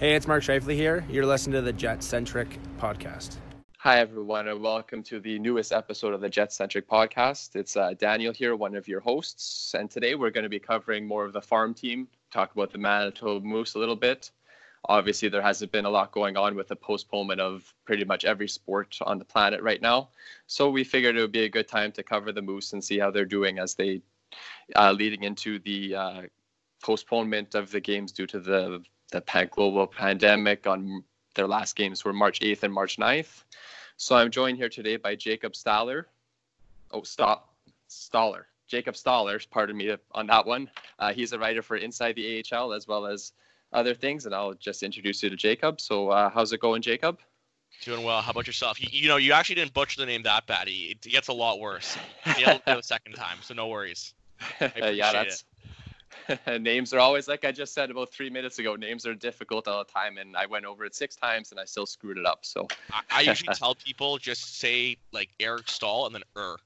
Hey, it's Mark Scheifele here. You're listening to the Jet Centric podcast. Hi, everyone, and welcome to the newest episode of the Jet Centric podcast. It's uh, Daniel here, one of your hosts, and today we're going to be covering more of the farm team, talk about the Manitoba Moose a little bit. Obviously, there hasn't been a lot going on with the postponement of pretty much every sport on the planet right now. So we figured it would be a good time to cover the Moose and see how they're doing as they uh, leading into the uh, postponement of the games due to the the global pandemic on their last games were March 8th and March 9th. So I'm joined here today by Jacob Staller. Oh, stop, Staller. Jacob Staller, pardon me on that one. Uh, he's a writer for Inside the AHL as well as other things, and I'll just introduce you to Jacob. So, uh, how's it going, Jacob? Doing well. How about yourself? You, you know, you actually didn't butcher the name that bad. It, gets a lot worse. Nailed it the second time, so no worries. yeah, that's names are always like I just said about three minutes ago. Names are difficult all the time, and I went over it six times and I still screwed it up. So I, I usually tell people just say like Eric Stahl and then er.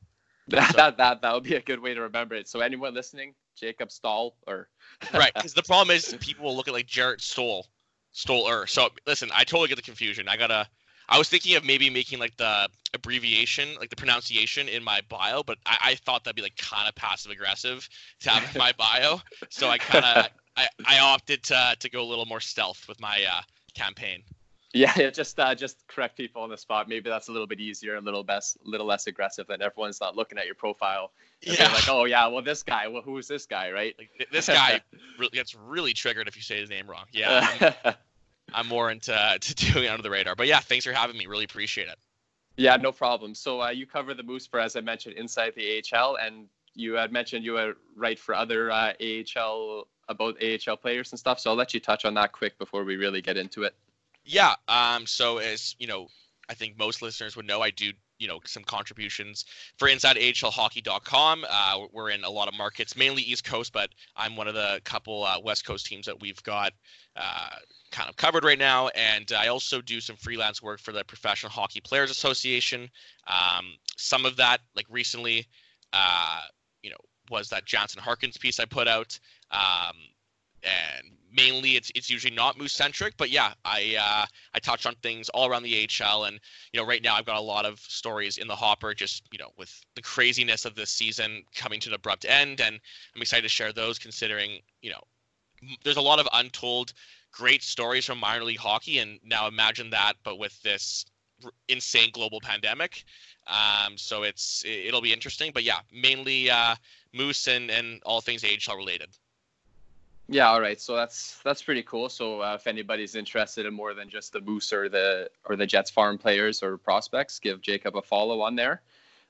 That, so, that that that would be a good way to remember it. So anyone listening, Jacob Stahl or right, because the problem is people will look at like Jarrett Stoll, Stoller. So listen, I totally get the confusion. I gotta I was thinking of maybe making like the abbreviation, like the pronunciation in my bio, but I, I thought that'd be like kind of passive aggressive to have in my bio. So I kind of I, I opted to to go a little more stealth with my uh, campaign. Yeah, yeah, just uh, just correct people on the spot. Maybe that's a little bit easier, a little less, little less aggressive, and everyone's not looking at your profile. Yeah. Like, oh yeah, well this guy, well who's this guy, right? Like, this guy really, gets really triggered if you say his name wrong. Yeah. I'm more into to doing under the radar. But yeah, thanks for having me. Really appreciate it. Yeah, no problem. So uh, you cover the Moose for, as I mentioned, inside the AHL, and you had mentioned you were right for other uh, AHL about AHL players and stuff. So I'll let you touch on that quick before we really get into it. Yeah. Um. So as you know, I think most listeners would know, I do you know some contributions for InsideAHLHockey.com. Uh, we're in a lot of markets, mainly East Coast, but I'm one of the couple uh, West Coast teams that we've got uh, covered right now. And I also do some freelance work for the Professional Hockey Players Association. Um, some of that, like recently, uh, you know, was that Jansen Harkins piece I put out. Um, and mainly it's it's usually not moose centric but yeah i uh, i touch on things all around the ahl and you know right now i've got a lot of stories in the hopper just you know with the craziness of this season coming to an abrupt end and i'm excited to share those considering you know there's a lot of untold great stories from minor league hockey and now imagine that but with this insane global pandemic um, so it's it'll be interesting but yeah mainly uh, moose and and all things ahl related yeah, all right. So that's that's pretty cool. So uh, if anybody's interested in more than just the Moose or the or the Jets farm players or prospects, give Jacob a follow on there,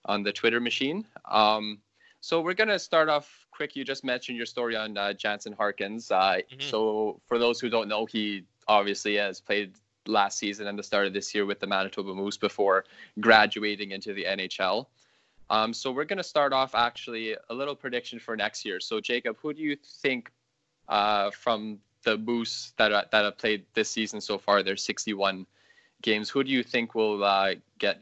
on the Twitter machine. Um, so we're gonna start off quick. You just mentioned your story on uh, Jansen Harkins. Uh, mm-hmm. So for those who don't know, he obviously has played last season and the start of this year with the Manitoba Moose before graduating into the NHL. Um, so we're going to start off actually a little prediction for next year. So Jacob, who do you think uh, from the Moose that uh, that have played this season so far. There's 61 games. Who do you think will uh, get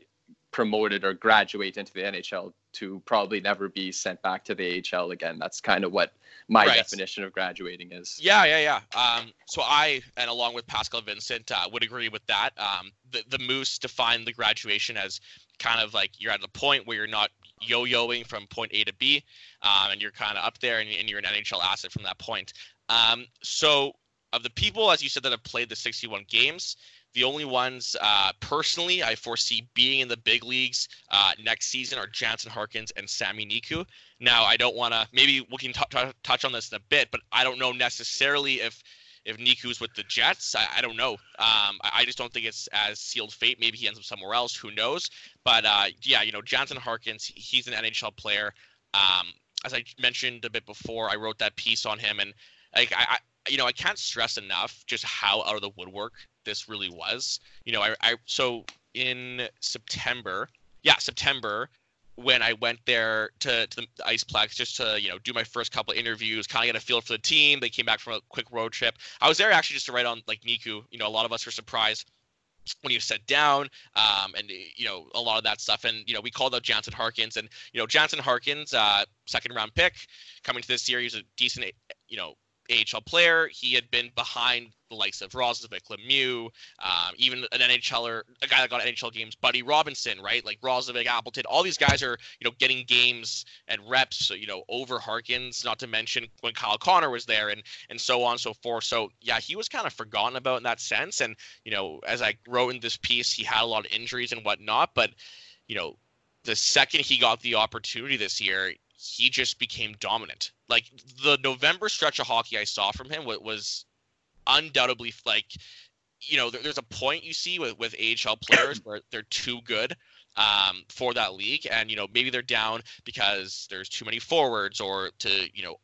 promoted or graduate into the NHL to probably never be sent back to the AHL again? That's kind of what my right. definition of graduating is. Yeah, yeah, yeah. Um, so I, and along with Pascal Vincent, uh, would agree with that. Um, the the Moose define the graduation as kind of like you're at a point where you're not yo-yoing from point A to B, um, and you're kind of up there, and, and, you're an NHL asset from that point. Um, so, of the people, as you said, that have played the 61 games, the only ones uh, personally I foresee being in the big leagues uh, next season are Jansen Harkins and Sami Niku. Now, I don't want to. Maybe we can t- t- touch on this in a bit, but I don't know necessarily if if Niku's with the Jets. I, I don't know. Um, I, I, just don't think it's as sealed fate. Maybe he ends up somewhere else. Who knows? But uh, yeah, you know, Jansen Harkins. He's an NHL player. Um, as I mentioned a bit before, I wrote that piece on him, and like I, I, you know I can't stress enough just how out of the woodwork this really was. You know, I, I so in September, yeah, September when I went there to, to the Iceplex just to you know do my first couple interviews, kind of get a feel for the team. They came back from a quick road trip. I was there actually just to write on like Niku. You know, a lot of us were surprised when you sat down, um, and you know a lot of that stuff. And you know we called out Jansen Harkins, and you know Jansen Harkins, uh, second round pick, coming to this series, a decent you know AHL player. He had been behind the likes of Roslovic, Lemieux, um, even an NHLer, a guy that got NHL games, Buddy Robinson, right? Like Roslovic, Appleton, all these guys are, you know, getting games and reps, you know, over Harkins, not to mention when Kyle Connor was there and and so on and so forth. So yeah, he was kind of forgotten about in that sense. And, you know, as I wrote in this piece, he had a lot of injuries and whatnot, but you know, the second he got the opportunity this year, he just became dominant. Like the November stretch of hockey I saw from him was undoubtedly like, you know, there, there's a point you see with with AHL players where they're too good um, for that league, and you know maybe they're down because there's too many forwards or to you know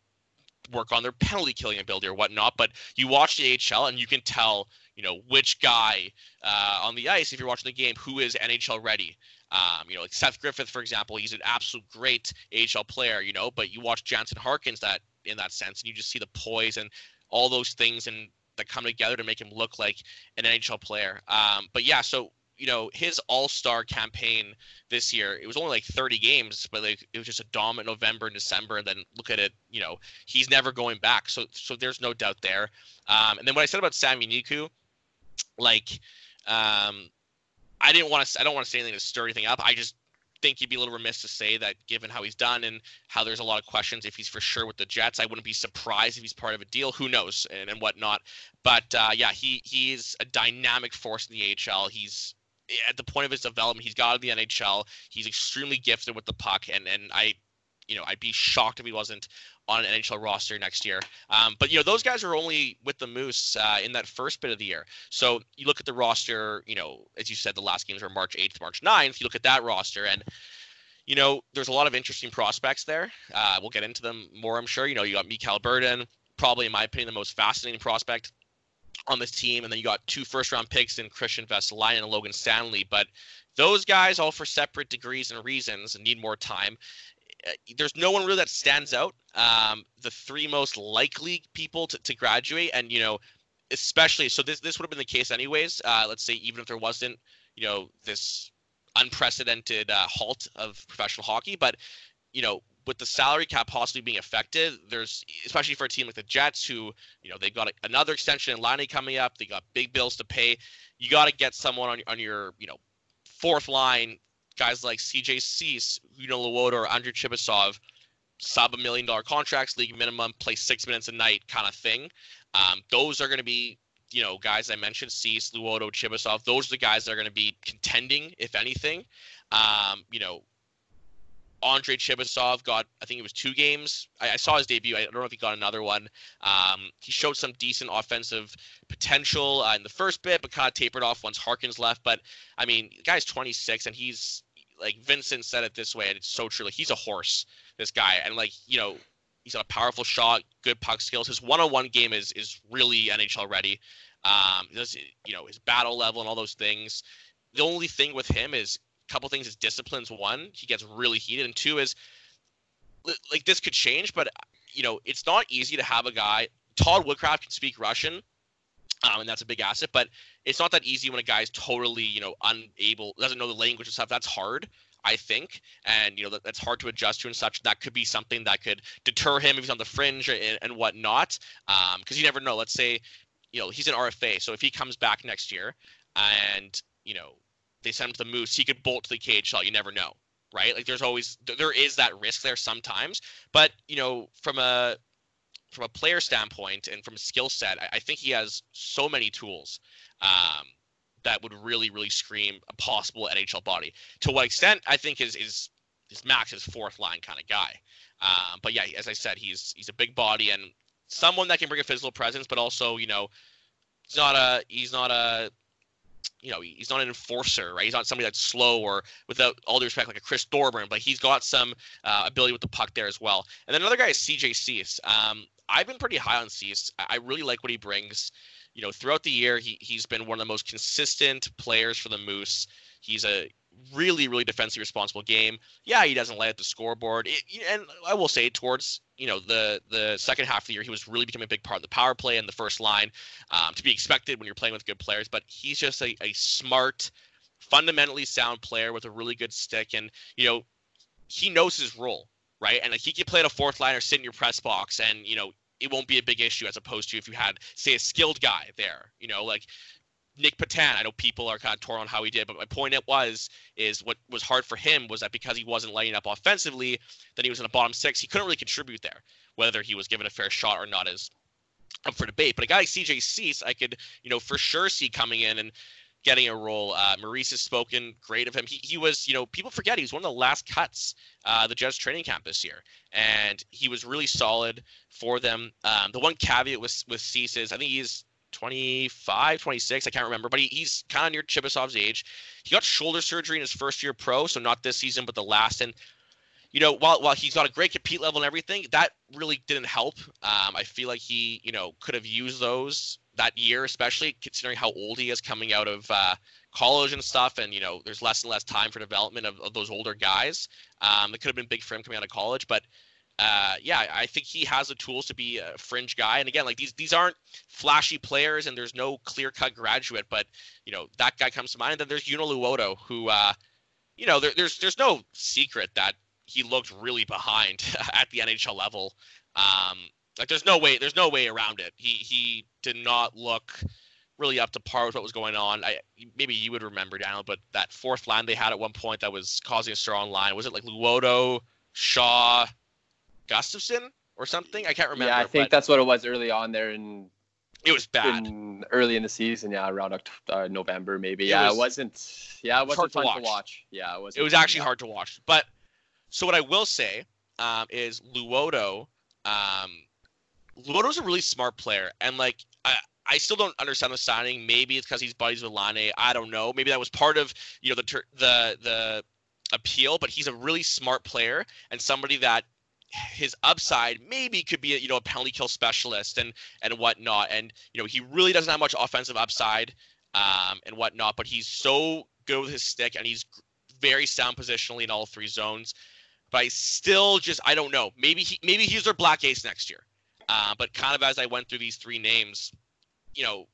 work on their penalty killing ability or whatnot. But you watch the AHL and you can tell you know which guy uh, on the ice if you're watching the game who is NHL ready. Um, you know, like Seth Griffith, for example, he's an absolute great AHL player, you know, but you watch Jansen Harkins that in that sense, and you just see the poise and all those things and that come together to make him look like an NHL player. Um, but yeah, so you know his All Star campaign this year, it was only like 30 games, but like it was just a dominant November and December. And then look at it, you know, he's never going back. So so there's no doubt there. Um, and then what I said about Sami Niku, like um, I didn't want to. I don't want to say anything to stir anything up. I just think he'd be a little remiss to say that, given how he's done and how there's a lot of questions if he's for sure with the Jets. I wouldn't be surprised if he's part of a deal. Who knows and, and whatnot. But uh, yeah, he he's a dynamic force in the AHL. He's at the point of his development. He's got the NHL. He's extremely gifted with the puck, and and I, you know, I'd be shocked if he wasn't on an NHL roster next year. Um, but you know, those guys are only with the Moose uh, in that first bit of the year. So you look at the roster. You know, as you said, the last games were March 8th, March 9th. You look at that roster, and you know, there's a lot of interesting prospects there. Uh, we'll get into them more, I'm sure. You know, you got Mikhail Berdin, probably in my opinion the most fascinating prospect on this team, and then you got two first round picks in Kristian Vesalainen and Logan Stanley. But those guys, all for separate degrees and reasons, need more time. Uh, there's no one really that stands out. Um, the three most likely people to, to graduate, and you know, especially so this this would have been the case anyways. Uh, let's say even if there wasn't, you know, this unprecedented uh, halt of professional hockey, but you know, with the salary cap possibly being affected, there's especially for a team like the Jets, who you know they've got another extension in Laine coming up, they got big bills to pay. You got to get someone on on your you know fourth line guys like CJ Suess, Joona Luoto, or Andrei Chibisov, sub a million dollar contracts, league minimum, play six minutes a night kind of thing. Um, those are going to be, you know, guys I mentioned, Suess, Luoto, Chibisov. Those are the guys that are going to be contending, if anything. Um, you know, Andrei Chibisov got, I think it was two games. I, I, saw his debut. I don't know if he got another one. Um, he showed some decent offensive potential uh, in the first bit, but kind of tapered off once Harkins left. But I mean, the guy's 26 and he's like Vincent said it this way, and it's so true. Like he's a horse, this guy, and like you know, he's got a powerful shot, good puck skills. His one-on-one game is is really NHL ready. Um, does you know his battle level and all those things. The only thing with him is a couple things. His disciplines. One, he gets really heated, and two is like this could change, but you know it's not easy to have a guy. Todd Woodcroft can speak Russian. Um, and that's a big asset. But it's not that easy when a guy's totally, you know, unable, doesn't know the language and stuff. That's hard, I think, and you know that, that's hard to adjust to and such. That could be something that could deter him if he's on the fringe and, and whatnot. Because um, you never know. Let's say, you know, he's an RFA, so if he comes back next year and you know they send him to the Moose, he could bolt to the KHL. You never know right? Like there's always there is that risk there sometimes, but you know from a from a player standpoint and from a skill set, I, I, think he has so many tools um, that would really, really scream a possible NHL body. To what extent, I think is is is Max his fourth line kind of guy. Um, but yeah, as I said, he's he's a big body and someone that can bring a physical presence, but also you know he's not a he's not a you know, he's not an enforcer, right? He's not somebody that's slow or, without all due respect, like a Chris Thorburn, but he's got some uh, ability with the puck there as well. And then another guy is CJ Suess. Um, I've been pretty high on Suess. I really like what he brings. You know, throughout the year, he he's been one of the most consistent players for the Moose. He's a really, really defensively responsible game. Yeah, he doesn't lay at the scoreboard, it, and I will say towards you know the the second half of the year, he was really becoming a big part of the power play and the first line, um, to be expected when you're playing with good players. But he's just a, a smart, fundamentally sound player with a really good stick, and you know he knows his role right? And like he can play at a fourth line or sit in your press box, and you know it won't be a big issue as opposed to if you had say a skilled guy there. You know, like Nic Petan, I know people are kind of torn on how he did, but my point it was is what was hard for him was that because he wasn't lighting up offensively, then he was in the bottom six. He couldn't really contribute there, whether he was given a fair shot or not is up for debate. But a guy like CJ Suess, I could you know for sure see coming in and getting a role. Uh, Maurice has spoken great of him. He, he was, you know, people forget he was one of the last cuts uh, the Jets training camp this year, and he was really solid for them. Um, the one caveat with with Suess is I think he's 25, 26, I can't remember, but he, he's kind of near Chibisov's age. He got shoulder surgery in his first year pro, so not this season, but the last. And you know, while while he's got a great compete level and everything, that really didn't help. Um, I feel like he, you know, could have used those that year, especially considering how old he is coming out of uh, college and stuff. And you know, there's less and less time for development of, of those older guys. Um, it could have been big for him coming out of college, but uh, yeah, I think he has the tools to be a fringe guy. And again, like these these aren't flashy players, and there's no clear cut graduate, but you know that guy comes to mind. And then there's Joona Luoto, who, uh, you know, there, there's there's no secret that he looked really behind at the NHL level. Um, like there's no way there's no way around it. He he did not look really up to par with what was going on. I maybe you would remember Daniel, but that fourth line they had at one point that was causing a strong line was it like Luoto, Shaw, Gustafsson or something. I can't remember. Yeah, I think that's what it was early on there in. It was bad. In, early in the season, yeah, around uh, November maybe. It yeah, was, it wasn't. Yeah, it wasn't fun to watch. to watch. Yeah, it was. It was actually hard to watch. But so what I will say um, is Luoto. Um, Luoto's a really smart player, and like I, I still don't understand the signing. Maybe it's because he's buddies with Laine. I don't know. Maybe that was part of you know the the the appeal. But he's a really smart player and somebody that his upside maybe could be a, you know a penalty kill specialist and and whatnot. And you know he really doesn't have much offensive upside um, and whatnot, but he's so good with his stick and he's very sound positionally in all three zones. But I still just I don't know. Maybe he maybe he's their black ace next year. Uh, but kind of as I went through these three names, you know,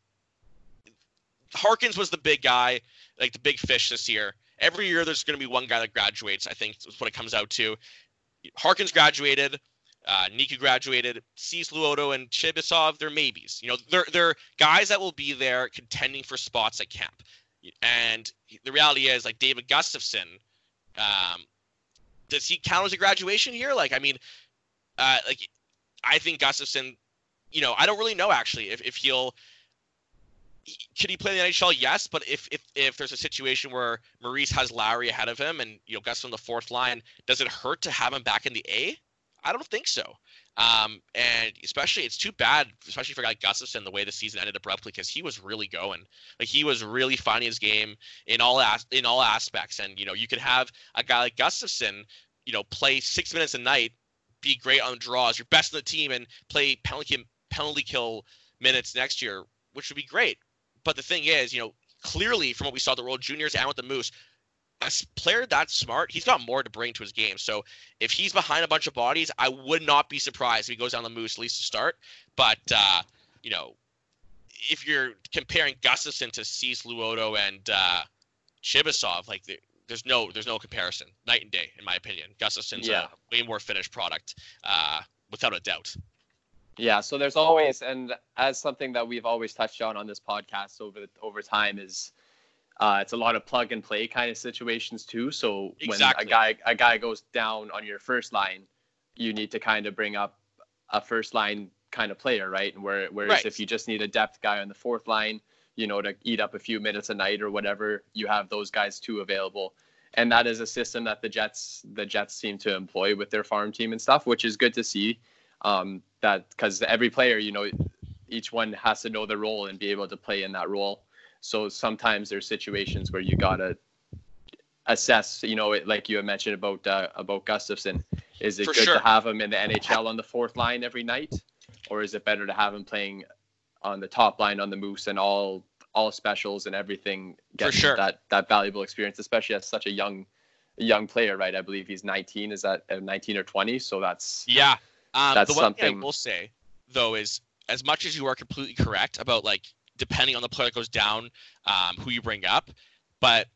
Harkins was the big guy, like the big fish this year. Every year there's going to be one guy that graduates. I think is what it comes out to. Harkins graduated. Uh, Niku graduated. Suess Luoto and Chibisov, they're maybes. You know, they're they're guys that will be there contending for spots at camp. And the reality is, like David Gustafsson, um, does he count as a graduation here? Like, I mean, uh, like I think Gustafsson, you know, I don't really know actually if, if he'll could he play in the NHL? Yes, but if if if there's a situation where Maurice has Lowry ahead of him and you know Gus on the fourth line, does it hurt to have him back in the A? I don't think so. Um, and especially it's too bad, especially for guy like Gustafsson, the way the season ended abruptly because he was really going. Like he was really finding his game in all as- in all aspects. And you know, you could have a guy like Gustafsson, you know, play six minutes a night, be great on draws, you're best on the team, and play penalty penalty kill minutes next year, which would be great. But the thing is, you know, clearly from what we saw the World Juniors and with the Moose, a player that smart, he's got more to bring to his game. So if he's behind a bunch of bodies, I would not be surprised if he goes down the Moose at least to start. But uh, you know, if you're comparing Gustafsson to Suess Luoto and uh, Chibisov, like there's no there's no comparison, night and day in my opinion. Gustafsson's yeah. a way more finished product, uh, without a doubt. Yeah, so there's always, and as something that we've always touched on on this podcast over the, over time is, uh, it's a lot of plug and play kind of situations too. So exactly. when a guy a guy goes down on your first line, you need to kind of bring up a first line kind of player, right? And where whereas right. if you just need a depth guy on the fourth line, you know, to eat up a few minutes a night or whatever, you have those guys too available. And that is a system that the Jets the Jets seem to employ with their farm team and stuff, which is good to see um, that because every player, you know, each one has to know their role and be able to play in that role. So sometimes there's situations where you gotta assess, you know, like you had mentioned about uh, about Gustafsson. Is it For good sure. to have him in the NHL on the fourth line every night, or is it better to have him playing on the top line on the Moose and all all specials and everything? Getting sure. that that valuable experience, especially as such a young young player, right? I believe he's 19. Is that uh, 19 or 20? So that's yeah. Um, That's the one something... thing I will say though is as much as you are completely correct about like depending on the player that goes down, um, who you bring up, but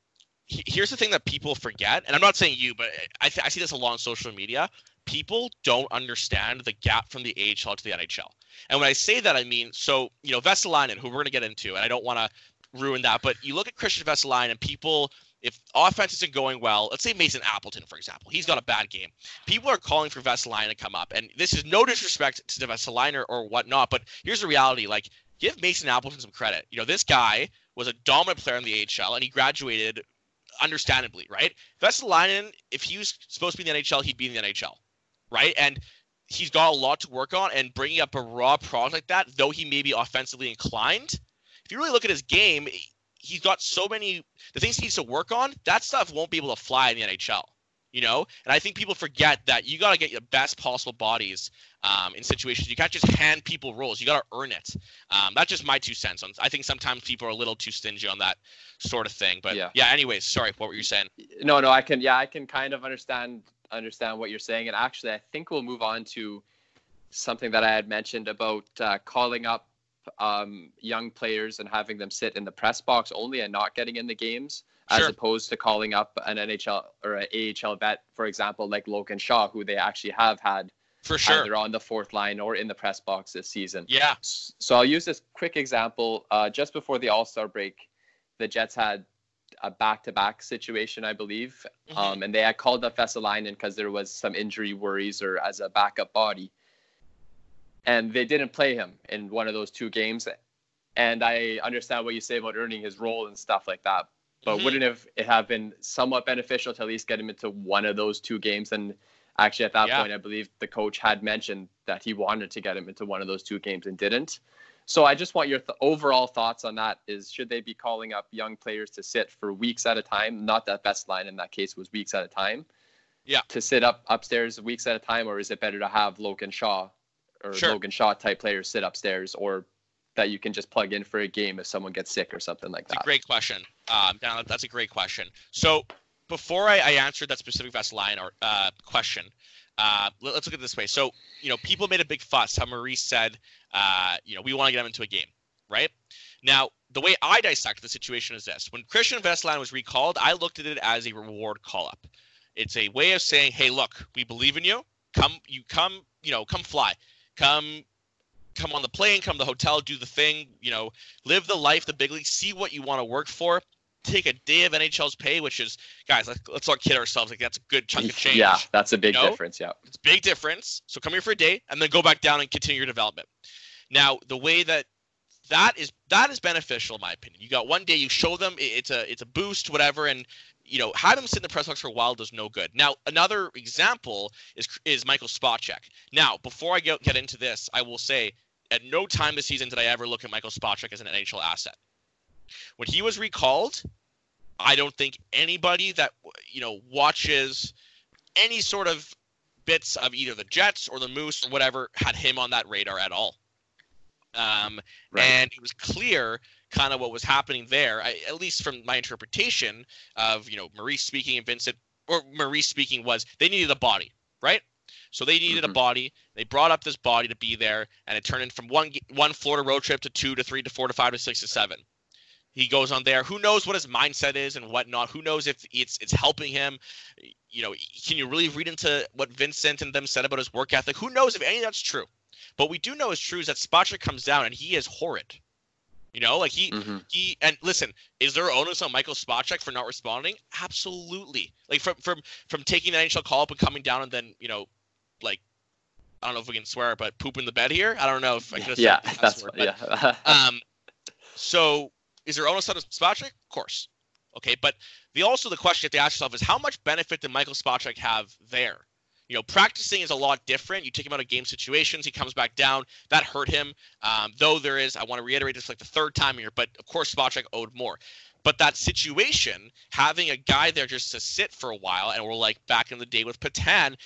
here's the thing that people forget, and I'm not saying you, but I, th- I see this a lot on social media. People don't understand the gap from the AHL to the NHL. And when I say that, I mean, so, you know, Vesalainen, who we're going to get into, and I don't want to ruin that, but you look at Kristian Vesalainen and people, if offense isn't going well, let's say Mason Appleton, for example, he's got a bad game. People are calling for Vesalainen to come up. And this is no disrespect to Vesalainen or whatnot, but here's the reality. Like, give Mason Appleton some credit. You know, this guy was a dominant player in the AHL and he graduated understandably, right? Vesalainen, if he was supposed to be in the NHL, he'd be in the NHL, right? And he's got a lot to work on. And bringing up a raw product like that, though he may be offensively inclined, if you really look at his game, he's got so many the things he needs to work on. That stuff won't be able to fly in the NHL you know and i think people forget that you got to get your best possible bodies um, in situations you can't just hand people roles you got to earn it um, that's just my two cents on i think sometimes people are a little too stingy on that sort of thing but yeah, yeah anyways sorry what were you saying no no i can yeah i can kind of understand understand what you're saying and actually i think we'll move on to something that i had mentioned about uh, calling up um, young players and having them sit in the press box only and not getting in the games as opposed to calling up an NHL or an AHL vet, for example, like Logan Shaw, who they actually have had for sure either on the fourth line or in the press box this season. Yeah. So I'll use this quick example. Uh, just before the All Star break, the Jets had a back-to-back situation, I believe, mm-hmm. um, and they had called up Vesalainen because there was some injury worries or as a backup body, and they didn't play him in one of those two games. And I understand what you say about earning his role and stuff like that, but mm-hmm. wouldn't have it have been somewhat beneficial to at least get him into one of those two games? And actually, at that yeah. point, I believe the coach had mentioned that he wanted to get him into one of those two games and didn't. So I just want your th- overall thoughts on that. Is should they be calling up young players to sit for weeks at a time? Not that best line in that case was weeks at a time. Yeah. To sit up upstairs weeks at a time, or is it better to have Logan Shaw or sure. Logan Shaw type players sit upstairs, or that you can just plug in for a game if someone gets sick or something like that? That's a great question. Um, that's a great question. So before I, I answered that specific best line or uh, question, uh, let, us look at this way. So you know, people made a big fuss how Maurice said, uh, you know, we want to get him into a game, right? Now, the way I dissect the situation is this: when Kristian Vesalainen was recalled, I looked at it as a reward call up. It's a way of saying, hey, look, we believe in you. Come, you come, you know, come fly. Come come on the plane, come to the hotel, do the thing, you know, live the life, the big league, see what you want to work for. Take a day of NHL's pay, which is, guys, let's, let's not kid ourselves. Like, that's a good chunk of change. Yeah, that's a big you know? difference. Yeah. It's big difference. So come here for a day and then go back down and continue your development. Now, the way that that is that is beneficial in my opinion. You got one day, you show them it's a it's a boost, whatever, and you know, having him sit in the press box for a while does no good. Now, another example is is Michael Spacek. Now, before I get, get into this, I will say at no time this season did I ever look at Michael Spacek as an NHL asset. When he was recalled, I don't think anybody that you know watches any sort of bits of either the Jets or the Moose or whatever had him on that radar at all. Um, right. And it was clear kind of what was happening there, I, at least from my interpretation of you know Maurice speaking and Vincent or Maurice speaking was they needed a body, right? So they needed mm-hmm. a body. They brought up this body to be there, and it turned in from one one Florida road trip to two to three to four to five to six to seven. He goes on there. Who knows what his mindset is and whatnot? Who knows if it's it's helping him? You know, can you really read into what Vincent and them said about his work ethic? Who knows if any of that's true? But we do know is true is that Spacek comes down and he is horrid. You know, like he mm-hmm. he and listen, is there onus on Michael Spacek for not responding? Absolutely. Like from from from taking the NHL call up and coming down and then you know like I don't know if we can swear, but poop in the bed here. I don't know if I could. Yeah, that's word, but, yeah. um, so is there onus on Spacek? Of course. Okay, but the also the question you have to ask yourself is how much benefit did Michael Spacek have there? You know, practicing is a lot different. You take him out of game situations, he comes back down. That hurt him. Um, though there is, I want to reiterate this like the third time here, but of course Spacek owed more. But that situation, having a guy there just to sit for a while, and we're like back in the day with Petan,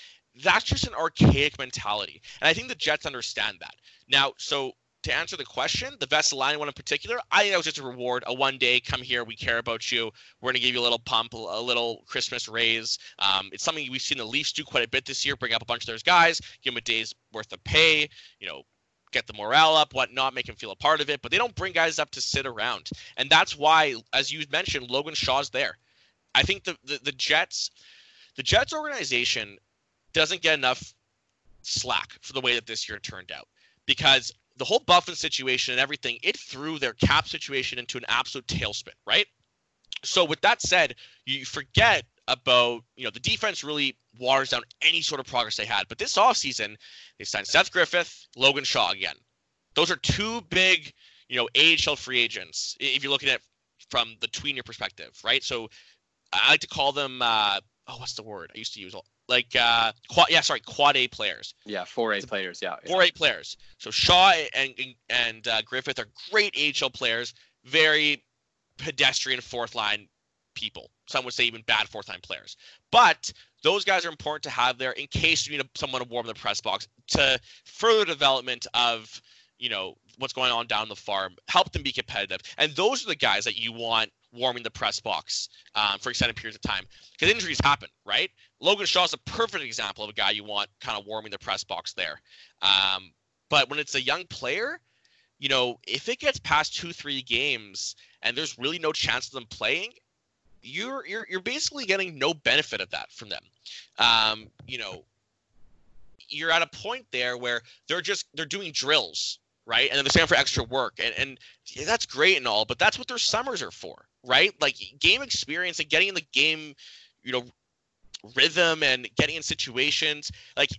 that's just an archaic mentality. And I think the Jets understand that. Now, so to answer the question, the Vesalainen one in particular, I think that was just a reward, a one day, come here, we care about you. We're going to give you a little pump, a little Christmas raise. Um, it's something we've seen the Leafs do quite a bit this year, bring up a bunch of those guys, give them a day's worth of pay, you know, get the morale up, whatnot, make them feel a part of it. But they don't bring guys up to sit around. And that's why, as you mentioned, Logan Shaw's there. I think the, the, the Jets, the Jets organization doesn't get enough slack for the way that this year turned out because the whole Byfuglien situation and everything, it threw their cap situation into an absolute tailspin, right? So with that said, you forget about, you know, the defense really waters down any sort of progress they had. But this offseason, they signed Seth Griffith, Logan Shaw again. Those are two big, you know, AHL free agents, if you're looking at from the tweener perspective, right? So I like to call them uh, oh, what's the word I used to use? Like uh, quad, yeah, sorry, quad A players. Yeah, four A players. Yeah, four. A players. So Shaw and and uh, Griffith are great AHL players, very pedestrian fourth line people. Some would say even bad fourth line players. But those guys are important to have there in case you need someone to warm the press box to further development of you know what's going on down the farm, help them be competitive, and those are the guys that you want warming the press box um, for extended periods of time because injuries happen, right? Logan Shaw is a perfect example of a guy you want kind of warming the press box there. Um, but when it's a young player, you know, if it gets past two, three games and there's really no chance of them playing, you're you're you're basically getting no benefit of that from them. Um, you know, you're at a point there where they're just they're doing drills right? And then they're staying for extra work, and and that's great and all, but that's what their summers are for, right? Like game experience and getting in the game, you know, rhythm and getting in situations. Like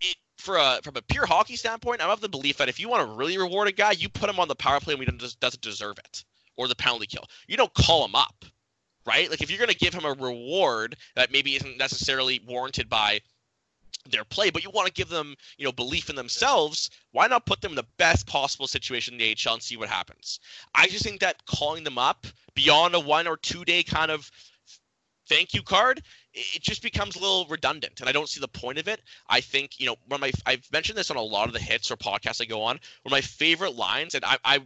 it for a from a pure hockey standpoint, I'm of the belief that if you want to really reward a guy, you put him on the power play when he doesn't deserve it or the penalty kill. You don't call him up, right? Like if you're going to give him a reward that maybe isn't necessarily warranted by their play, but you want to give them, you know, belief in themselves. Why not put them in the best possible situation in the AHL and see what happens? I just think that calling them up beyond a one or two day kind of thank you card, it just becomes a little redundant, and I don't see the point of it. I think, you know, one of my I've mentioned this on a lot of the hits or podcasts I go on. One of my favorite lines, and I, I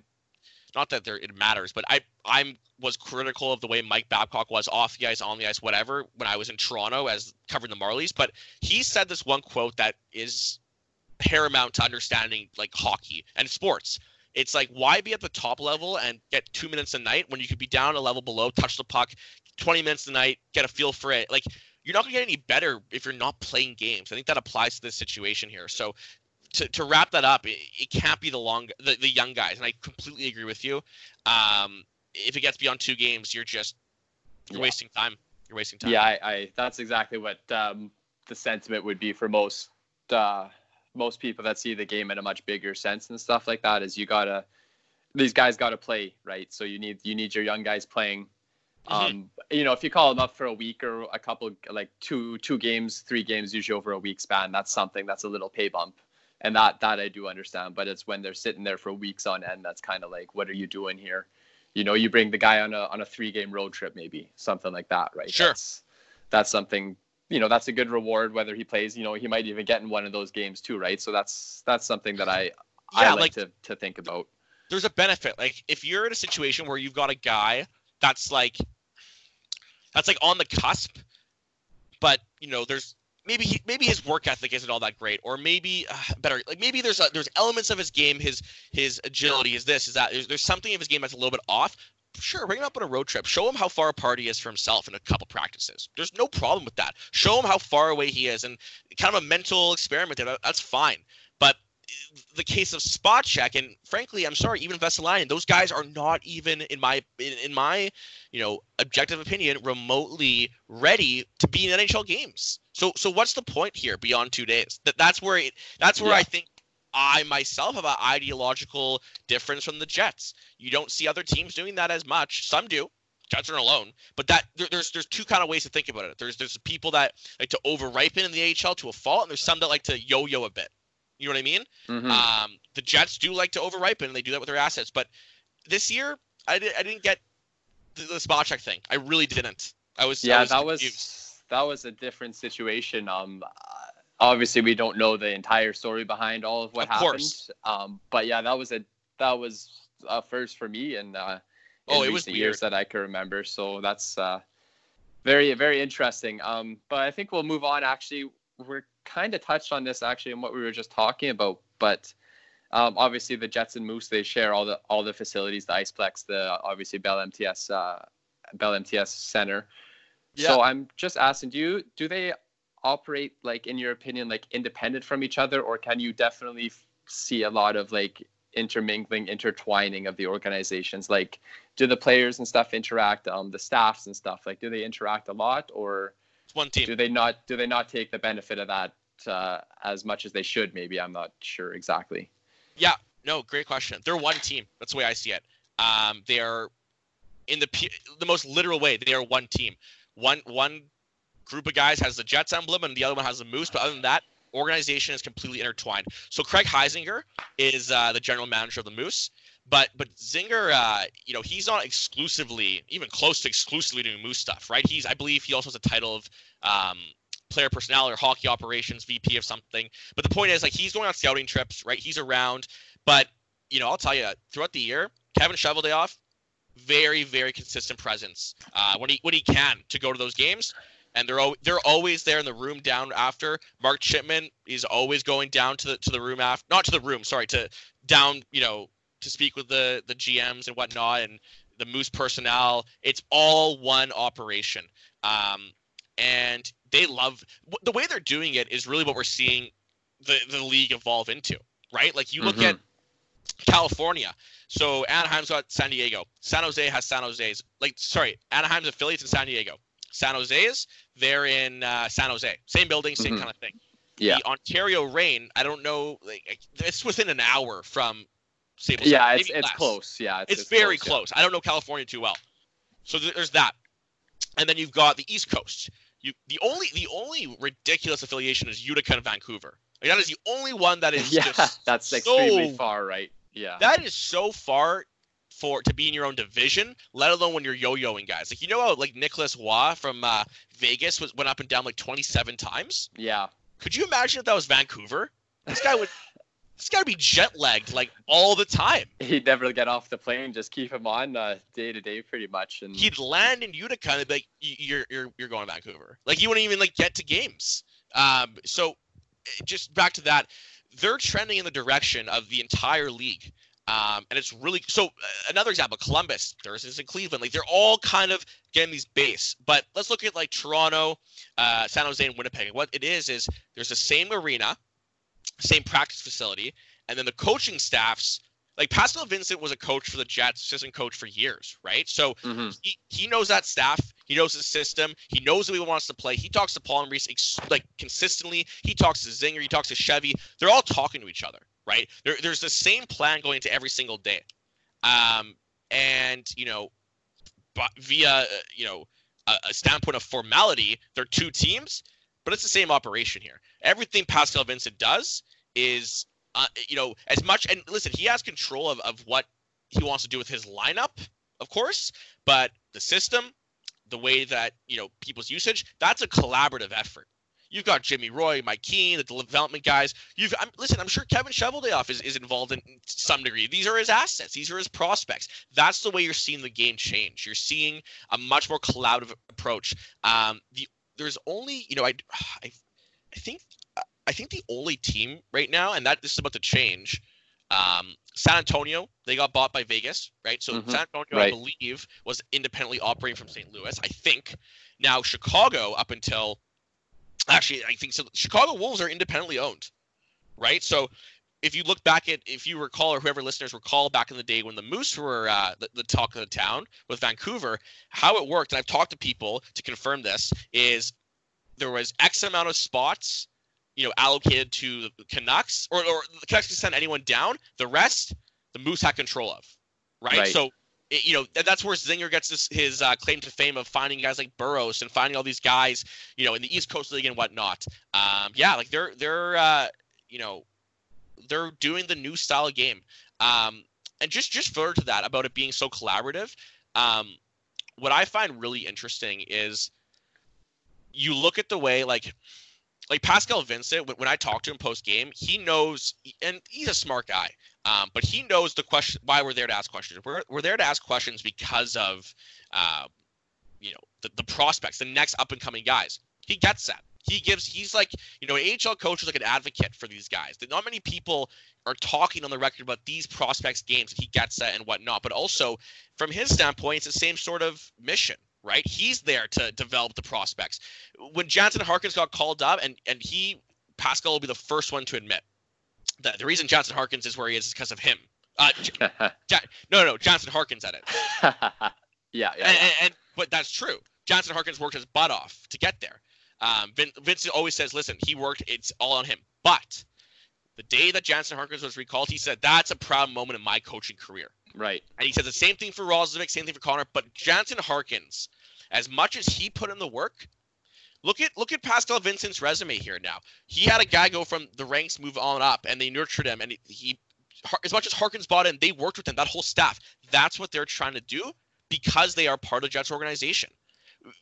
not that there it matters, but I I'm was critical of the way Mike Babcock was off the ice, on the ice, whatever, when I was in Toronto as covering the Marlies. But he said this one quote that is paramount to understanding like hockey and sports. It's like why be at the top level and get two minutes a night when you could be down a level below, touch the puck, 20 minutes a night, get a feel for it. Like you're not gonna get any better if you're not playing games. I think that applies to this situation here. So to, to wrap that up, it, it can't be the long the, the young guys, and I completely agree with you. Um, if it gets beyond two games, you're just you're yeah. wasting time. You're wasting time. Yeah, I, I that's exactly what um, the sentiment would be for most uh, most people that see the game in a much bigger sense and stuff like that. Is you gotta these guys gotta play right. So you need you need your young guys playing. Mm-hmm. Um, you know, if you call them up for a week or a couple, like two two games, three games, usually over a week span, that's something that's a little pay bump and that that I do understand. But it's when they're sitting there for weeks on end that's kind of like, what are you doing here? You know, you bring the guy on a on a three game road trip, maybe something like that, right? Sure. That's, that's something. You know, that's a good reward whether he plays. You know, he might even get in one of those games too, right? So that's that's something that I yeah, I like, like to to think about. There's a benefit. Like if you're in a situation where you've got a guy that's like that's like on the cusp, but you know, there's maybe he, maybe his work ethic isn't all that great, or maybe uh, better like maybe there's a, there's elements of his game, his his agility, is this, is that. There's, there's something of his game that's a little bit off. Sure, bring him up on a road trip. Show him how far apart he is from himself in a couple practices. There's no problem with that. Show him how far away he is, and kind of a mental experiment. That's fine. But the case of Spacek and frankly i'm sorry even vesalainen those guys are not even in my in, in, my you know objective opinion remotely ready to be in nhl games so so what's the point here beyond two days that that's where it that's where yeah. i think i myself have an ideological difference from the jets you don't see other teams doing that as much some do Jets aren't alone, but that there, there's there's two kind of ways to think about it. There's there's people that like to over ripen in the AHL to a fault, and there's some that like to yo-yo a bit. You know what I mean? Mm-hmm. Um, the Jets do like to overripen, and they do that with their assets. But this year, I, did, I didn't get the, the Spacek thing. I really didn't. I was yeah. I was that confused. was that was a different situation. Um, obviously we don't know the entire story behind all of what of happened. Um, but yeah, that was a that was a first for me and uh, oh, it was the years that I can remember. So that's uh, very very interesting. Um, but I think we'll move on. Actually, we're kind of touched on this actually in what we were just talking about, but um, obviously the Jets and Moose they share all the all the facilities, the Iceplex, the obviously Bell MTS uh, Bell MTS Center. Yeah. So I'm just asking, do you do they operate like in your opinion like independent from each other or can you definitely f- see a lot of like intermingling intertwining of the organizations like do the players and stuff interact um the staffs and stuff like do they interact a lot or It's one team. do they not do they not take the benefit of that uh, as much as they should maybe i'm not sure exactly Yeah, no, great question. They're one team. That's the way I see it. Um, they are in the the most literal way. They are one team. One one group of guys has the Jets emblem, and the other one has the Moose. But other than that, organization is completely intertwined. So Craig Heisinger is uh, the general manager of the Moose. But but Zinger, uh, you know, he's not exclusively, even close to exclusively doing Moose stuff, right? He's, I believe, he also has a title of um, player personnel or hockey operations VP of something. But the point is, like, he's going on scouting trips, right? He's around. But you know, I'll tell you, throughout the year, Kevin Cheveldayoff, very very consistent presence uh, when he when he can to go to those games. And they're they're always there in the room down after. Mark Chipman is always going down to the to the room after, not to the room, sorry, to down, you know, to speak with the the GMs and whatnot and the Moose personnel. It's all one operation. Um, and they love the way they're doing it is really what we're seeing the the league evolve into, right? Like you look Mhm. at California. So Anaheim's got San Diego. San Jose has San Jose's. Like sorry, Anaheim's affiliates in San Diego. San Jose's they're in uh, San Jose. Same building, same Mhm. kind of thing. yeah The Ontario Reign, I don't know. Like it's within an hour from Sable. yeah Center, it's it's close yeah It's, very yeah. close. I don't know California too well. So th- there's that. And then you've got the East Coast. You the only the only ridiculous affiliation is Utica and Vancouver. Like that is the only one that is yeah just that's so, extremely far right yeah That is so far for to be in your own division, let alone when you're yo-yoing guys. Like you know how like Nicholas Waugh from uh, Vegas was went up and down like 27 times. yeah Could you imagine if that was Vancouver? This guy would. This got to be jet lagged like all the time. he'd never get off the plane just keep him on uh, day to day pretty much and he'd land in Utica and be like, "You're you're you're going to Vancouver." Like he wouldn't even like get to games. Um, so eh, just back to that, they're trending in the direction of the entire league. Um, and it's really so. Uh, another example, Columbus, Thursdays in Cleveland, like they're all kind of getting these base. But let's look at like Toronto, uh, San Jose, and Winnipeg. What it is is there's the same arena, same practice facility, and then the coaching staffs. Like Pascal Vincent was a coach for the Jets, assistant coach for years, right? So Mhm. he, he knows that staff. He knows the system. He knows who he wants to play. He talks to Paul Maurice ex- like consistently. He talks to Zinger. He talks to Chevy. They're all talking to each other, right? There, there's the same plan going into every single day, um, and you know, but via uh, you know a, a standpoint of formality, they're two teams, but it's the same operation here. Everything Pascal Vincent does is, uh, you know, as much and listen, he has control of, of what he wants to do with his lineup, of course, but the system, the way that you know people's usage, that's a collaborative effort. You've got Jimmy Roy, Mike Keane, the development guys. You've I'm, listen. I'm sure Kevin Cheveldayoff is, is involved in some degree. These are his assets. These are his prospects. That's the way you're seeing the game change. You're seeing a much more collaborative approach. Um, the there's only you know I I, I think I think the only team right now, and that this is about to change. Um, San Antonio, they got bought by Vegas, right? So Mhm. San Antonio, I believe, was independently operating from St. Louis. I think. Now Chicago, up until actually, I think so. Chicago Wolves are independently owned, right? So if you look back at, if you recall, or whoever listeners recall back in the day when the Moose were uh, the, the talk of the town with Vancouver, how it worked, and I've talked to people to confirm this, is there was X amount of spots, you know, allocated to the Canucks, or, or the Canucks could send anyone down. The rest, the Moose had control of, right? Right. So. It, you know that, that's where Zinger gets his, his uh, claim to fame of finding guys like Burrows and finding all these guys, you know, in the East Coast League and whatnot. Um, yeah, like they're they're uh, you know they're doing the new style of game. Um, and just just further to that about it being so collaborative, um, what I find really interesting is you look at the way like like Pascal Vincent when, when I talk to him post game, he knows and he's a smart guy. Um, but he knows the question why we're there to ask questions. We're, we're there to ask questions because of uh, you know the, the prospects, the next up and coming guys. He gets that. He gives. He's like you know, an AHL coach is like an advocate for these guys. Not many people are talking on the record about these prospects' games. He gets that and whatnot. But also, from his standpoint, it's the same sort of mission, right? He's there to develop the prospects. When Jansen Harkins got called up, and and he Pascal will be the first one to admit that the reason Jansen Harkins is where he is is because of him. Uh, no, no, Jansen Harkins at it. yeah, yeah, and, and, and, but that's true. Jansen Harkins worked his butt off to get there. Um, Vin, Vincent always says, "Listen, he worked. It's all on him." But the day that Jansen Harkins was recalled, he said, "That's a proud moment in my coaching career." Right. And he says the same thing for Roslovic, same thing for Connor. But Jansen Harkins, as much as he put in the work, look at look at Pascal Vincent's resume here. Now he had a guy go from the ranks, move on up, and they nurtured him, and he as much as Harkins bought in, they worked with him. That whole staff. That's what they're trying to do because they are part of the Jets organization.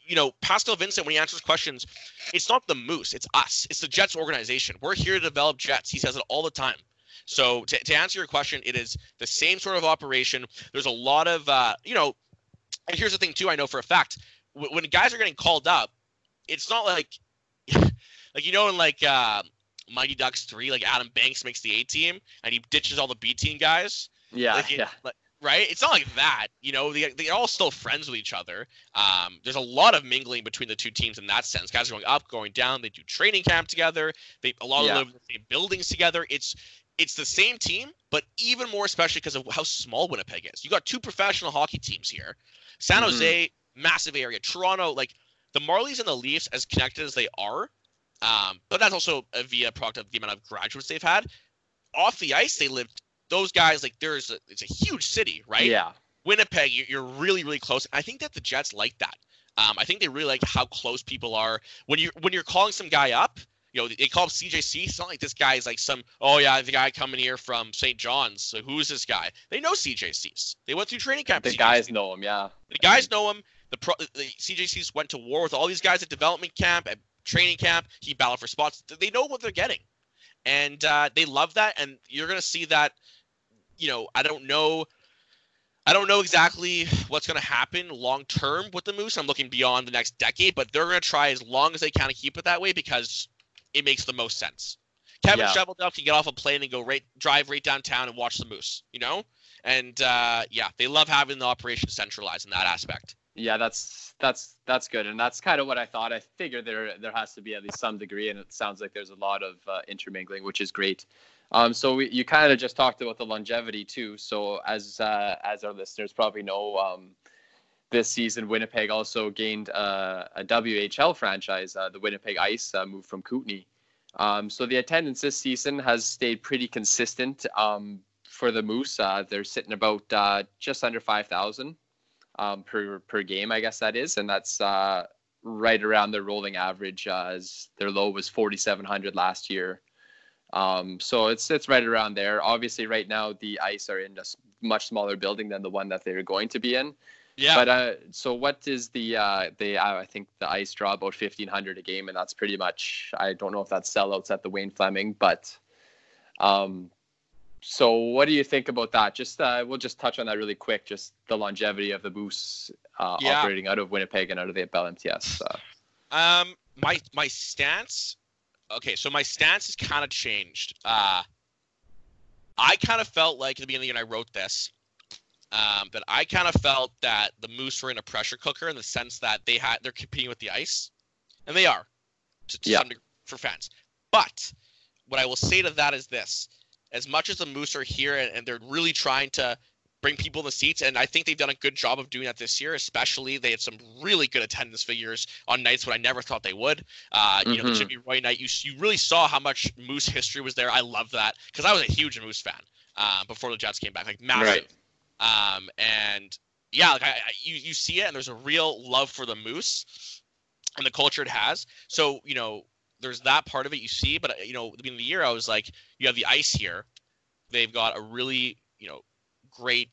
You know, Pascal Vincent, when he answers questions, it's not the Moose, it's us. It's the Jets organization. We're here to develop Jets. He says it all the time. So to, to answer your question, it is the same sort of operation. There's a lot of, uh, you know, and here's the thing too. I know for a fact when guys are getting called up, it's not like, like you know, in like uh, Mighty Ducks three, like Adam Banks makes the A team and he ditches all the B team guys. Yeah, like, yeah. Like, right? It's not like that. You know, they, they're all still friends with each other. Um, there's a lot of mingling between the two teams in that sense. Guys are going up, going down. They do training camp together. They a lot of Yeah. them live in the same buildings together. It's it's the same team, but even more especially because of how small Winnipeg is. You got two professional hockey teams here. San Mhm. Jose, massive area. Toronto, like the Marlies and the Leafs, as connected as they are, um, but that's also a via product of the amount of graduates they've had. Off the ice, they lived. Those guys, like, there's a, it's a huge city, right? Yeah. Winnipeg, you- you're really, really close. I think that the Jets like that. Um, I think they really like how close people are when you when you're calling some guy up. You know, they call him CJC. It's not like this guy is like some. Oh yeah, the guy coming here from St. John's. So who's this guy? They know CJCs. They went through training camp. The guys know him. Yeah. The guys know him. The pro, the CJCs went to war with all these guys at development camp, at training camp. He battled for spots. They know what they're getting, and uh, they love that. And you're gonna see that. You know, I don't know. I don't know exactly what's going to happen long term with the Moose. I'm looking beyond the next decade, but they're going to try as long as they can to keep it that way because it makes the most sense. Kevin Yeah. Can get off a plane and go right drive right downtown and watch the Moose, you know? And uh, yeah, they love having the operation centralized in that aspect. Yeah, that's that's that's good, and that's kind of what I thought. I figured there there has to be at least some degree, and it sounds like there's a lot of uh, intermingling, which is great. Um, so we, you kind of just talked about the longevity too. So as uh, as our listeners probably know, um, this season Winnipeg also gained uh, a WHL franchise. Uh, the Winnipeg Ice uh, moved from Kootenay. Um, so the attendance this season has stayed pretty consistent um, for the Moose. Uh, they're sitting about uh, just under five thousand um, per per game, I guess that is, and that's right around their rolling average. As their low was forty seven hundred last year. Um, so it's it's right around there. Obviously, right now the ice are in a much smaller building than the one that they're going to be in. Yeah. But uh, so what is the uh, the uh, I think the ice draw about fifteen hundred a game, and that's pretty much I don't know if that's sellouts at the Wayne Fleming, but um, so what do you think about that? Just uh, we'll just touch on that really quick. Just the longevity of the Moose uh, Yeah. operating out of Winnipeg and out of the Bell MTS. Uh, Um, my my stance. Okay, so my stance has kind of changed. Uh, I kind of felt like at the beginning, and I wrote this, um, that I kind of felt that the Moose were in a pressure cooker in the sense that they had they're competing with the ice, and they are, to, to Yeah. some degree for fans. But what I will say to that is this: as much as the Moose are here and, and they're really trying to bring people in the seats, and I think they've done a good job of doing that this year. Especially, they had some really good attendance figures on nights when I never thought they would. Uh, You know, the. Jimmy Roy night, you you really saw how much Moose history was there. I love that because I was a huge Moose fan uh, before the Jets came back, like massive. Um, and yeah, like I, I, you you see it, and there's a real love for the Moose and the culture it has. So you know, there's that part of it you see, but uh, you know, at the beginning of the year, I was like, you have the ice here. They've got a really you know great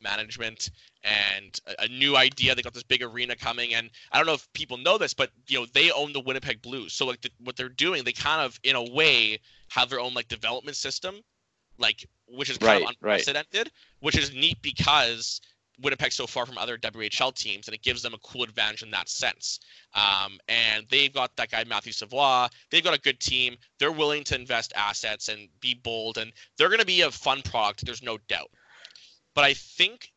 management and a, a new idea. They got this big arena coming, and I don't know if people know this, but you know they own the Winnipeg Blues. So like the, what they're doing, they kind of in a way have their own like development system, like which is kind Right, of right. unprecedented, which is neat because Winnipeg's so far from other WHL teams, and it gives them a cool advantage in that sense. Um, and they've got that guy Matthew Savoie. They've got a good team. They're willing to invest assets and be bold, and they're going to be a fun product. There's no doubt. But I think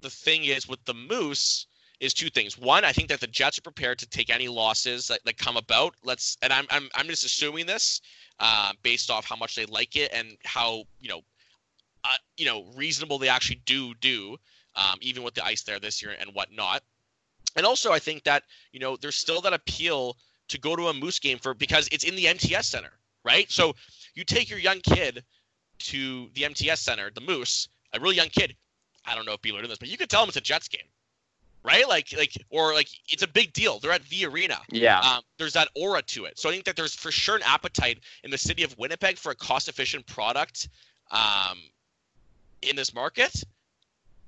the thing is with the Moose, is two things. One, I think that the Jets are prepared to take any losses that, that come about. Let's and I'm I'm I'm just assuming this uh, based off how much they like it and how you know uh, you know reasonable they actually do do um, even with the ice there this year and whatnot. And also, I think that you know there's still that appeal to go to a Moose game for because it's in the MTS Center, right? So you take your young kid to the MTS Center, the Moose, a really young kid. I don't know if people are doing this, but you could tell them it's a Jets game, right? Like, like, or like, it's a big deal. They're at the arena. Yeah. Um, there's that aura to it. So I think that there's for sure an appetite in the city of Winnipeg for a cost-efficient product, um, in this market,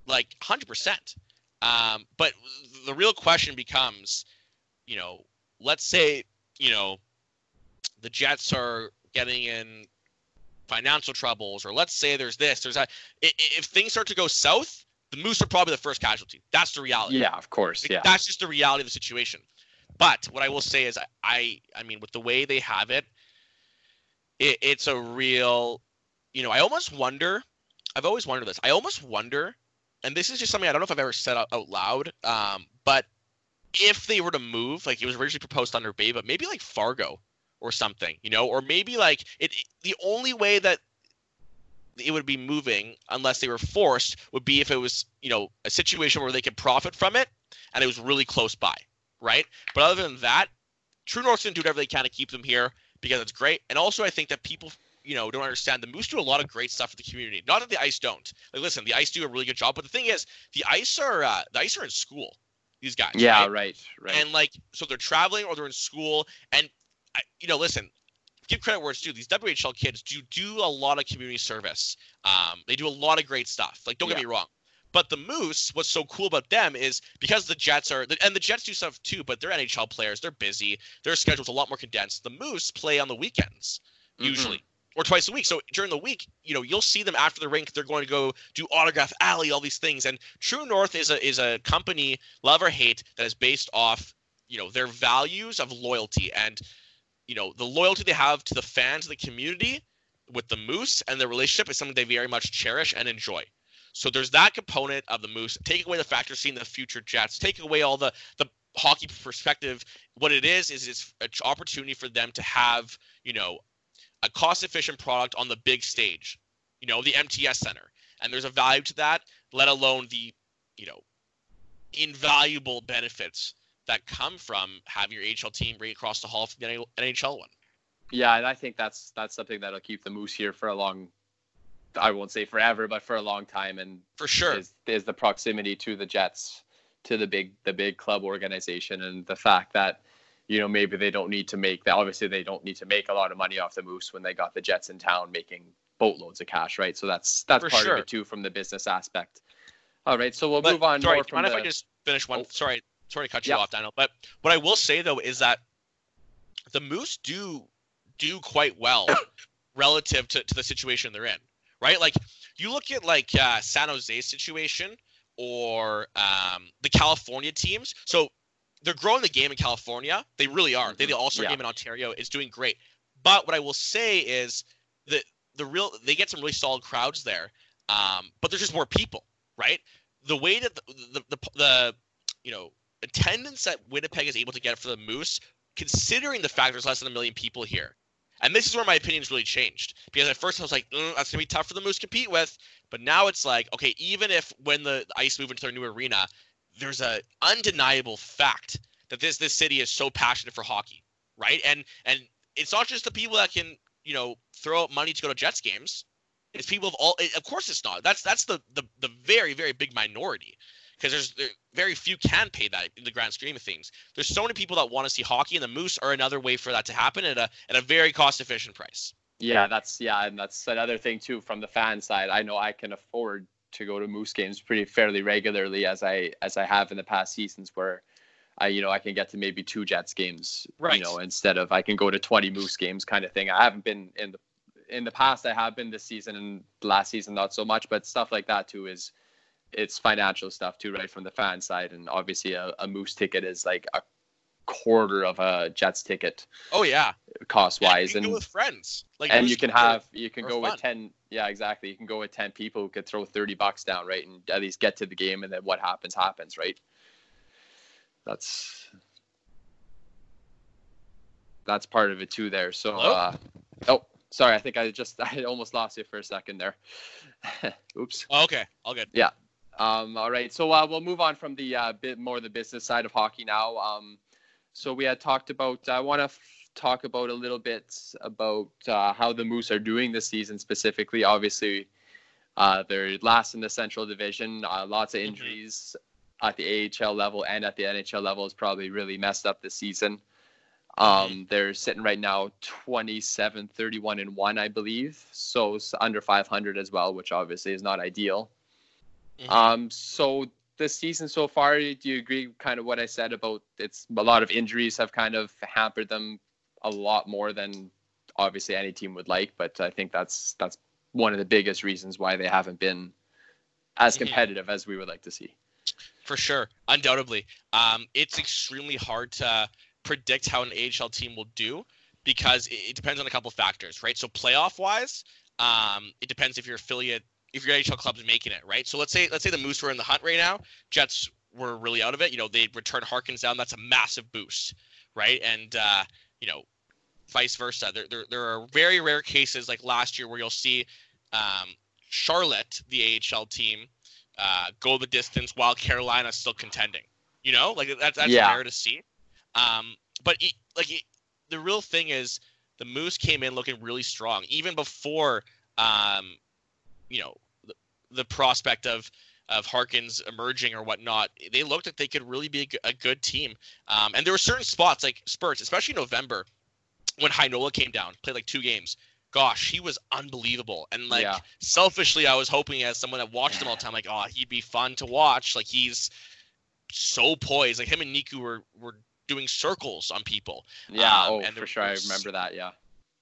like 100%. Um, but the real question becomes, you know, let's say, you know, the Jets are getting in financial troubles, or let's say there's this, there's that. If things start to go south, the Moose are probably the first casualty. That's the reality. Yeah, of course. Yeah. That's just the reality of the situation. But what I will say is, I, I, I mean, with the way they have it, it, it's a real, you know, I almost wonder. I've always wondered this. I almost wonder, and this is just something I don't know if I've ever said out, out loud. Um, but if they were to move, like it was originally proposed Thunder Bay, but maybe like Fargo or something, you know, or maybe like it. The only way that it would be moving, unless they were forced, would be if it was, you know, a situation where they could profit from it and it was really close by, right? But other than that, True North's gonna do whatever they can to keep them here because it's great. And also, I think that people, you know, don't understand the Moose do a lot of great stuff for the community. Not that the Ice don't. Like, listen, the Ice do a really good job, but the thing is, the Ice are uh, the Ice are in school. These guys. Yeah, right? right, right. And like, so they're traveling or they're in school, and I, you know, listen, give credit where it's due. These WHL kids do do a lot of community service. Um, they do a lot of great stuff. Like, don't Yeah. get me wrong. But the Moose, what's so cool about them is because the Jets are, and the Jets do stuff too, but they're NHL players. They're busy. Their schedule's a lot more condensed. The Moose play on the weekends Mhm. usually, or twice a week. So during the week, you know, you'll see them after the rink. They're going to go do autograph alley, all these things. And True North is a is a company, love or hate, that is based off, you know, their values of loyalty and, you know, the loyalty they have to the fans, the community, with the Moose, and their relationship is something they very much cherish and enjoy. So there's that component of the Moose. Take away the factor seeing the future Jets. Take away all the the hockey perspective. What it is is it's an opportunity for them to have you know a cost efficient product on the big stage. You know the MTS Center, and there's a value to that. Let alone the you know invaluable benefits that come from having your HL team right across the hall from the NHL one. Yeah, and I think that's that's something that'll keep the Moose here for a long. I won't say forever, but for a long time, and For sure. is, is the proximity to the Jets, to the big the big club organization, and the fact that you know maybe they don't need to make that. Obviously, they don't need to make a lot of money off the Moose when they got the Jets in town making boatloads of cash, right? So that's that's For part sure. of it too from the business aspect. All right, so we'll But, move on Sorry, more do you mind the. if I just finish one? Oh. Sorry, sorry to cut you Yeah. off, Daniel. But what I will say though is that the Moose do do quite well relative to, to the situation they're in, right? Like you look at like uh, San Jose's situation or um, the California teams. So they're growing the game in California. They really are. They the All Star Mm-hmm. Yeah. game in Ontario is doing great. But what I will say is that the real they get some really solid crowds there. Um, but there's just more people, right? The way that the the, the, the you know attendance that Winnipeg is able to get for the Moose, considering the fact there's less than a million people here, and this is where my opinions really changed because at first I was like, mm, that's gonna be tough for the Moose to compete with, but now it's like, okay, even if when the, Ice move into their new arena, there's a undeniable fact that this this city is so passionate for hockey, right? And and it's not just the people that can you know throw out money to go to Jets games. It's people of all. Of course, it's not. That's that's the the, the very very big minority because there's there, very few can pay that in the grand scheme of things. There's so many people that want to see hockey, and the Moose are another way for that to happen at a at a very cost efficient price. Yeah, that's yeah, and that's another thing too from the fan side. I know I can afford to go to Moose games pretty fairly regularly as I as I have in the past seasons where I you know I can get to maybe two Jets games, Right. you know, instead of I can go to 20 Moose games kind of thing. I haven't been in the in the past I have been this season and last season not so much, but stuff like that too is it's financial stuff too, right from the fan side and obviously a, a Moose ticket is like a quarter of a Jets ticket Oh yeah, cost wise and go with friends. Like and you can have you can go fun. with 10 yeah exactly you can go with 10 people who could throw 30 bucks down right and at least get to the game and then what happens happens right that's that's part of it too there. So uh, oh sorry, I think I just I almost lost you for a second there. Oops. Oh, okay, all good. Um, all right, so uh, we'll move on from the uh, bit more the business side of hockey now. Um, so we had talked about. I want to f- talk about a little bit about uh, how the Moose are doing this season specifically. Obviously, uh, they're last in the Central Division. Uh, lots of Mhm. injuries at the AHL level and at the NHL level has probably really messed up this season. Um, they're sitting right now 27, 31 and one, I believe. So under 500 as well, which obviously is not ideal. Mhm. Um, so this season so far, do you agree kind of what I said about it's a lot of injuries have kind of hampered them a lot more than obviously any team would like, but I think that's that's one of the biggest reasons why they haven't been as Mhm. competitive as we would like to see. For sure, undoubtedly. Um, it's extremely hard to predict how an AHL team will do because it, it depends on a couple factors, right? So playoff wise, um, it depends if your affiliate, if your AHL club's making it, right? So let's say let's say the Moose were in the hunt right now, Jets were really out of it. You know, they return Harkins down. That's a massive boost, right? And uh, you know, vice versa. There, there there are very rare cases like last year where you'll see um, Charlotte, the AHL team, uh, go the distance while Carolina's still contending. You know, like that's that's Yeah. rare to see. Um, but it, like it, the real thing is, the Moose came in looking really strong, even before, um, you know, the, the prospect of of Harkins emerging or whatnot. They looked like they could really be a, g- a good team. Um, and there were certain spots like spurts, especially November, when Heinola came down, played like two games. Gosh, he was unbelievable. And like Yeah. selfishly, I was hoping as someone that watched him all the time, like, oh, he'd be fun to watch. Like he's so poised. Like him and Niku were were doing circles on people. Yeah, Um, oh, and for sure, I remember that. Yeah,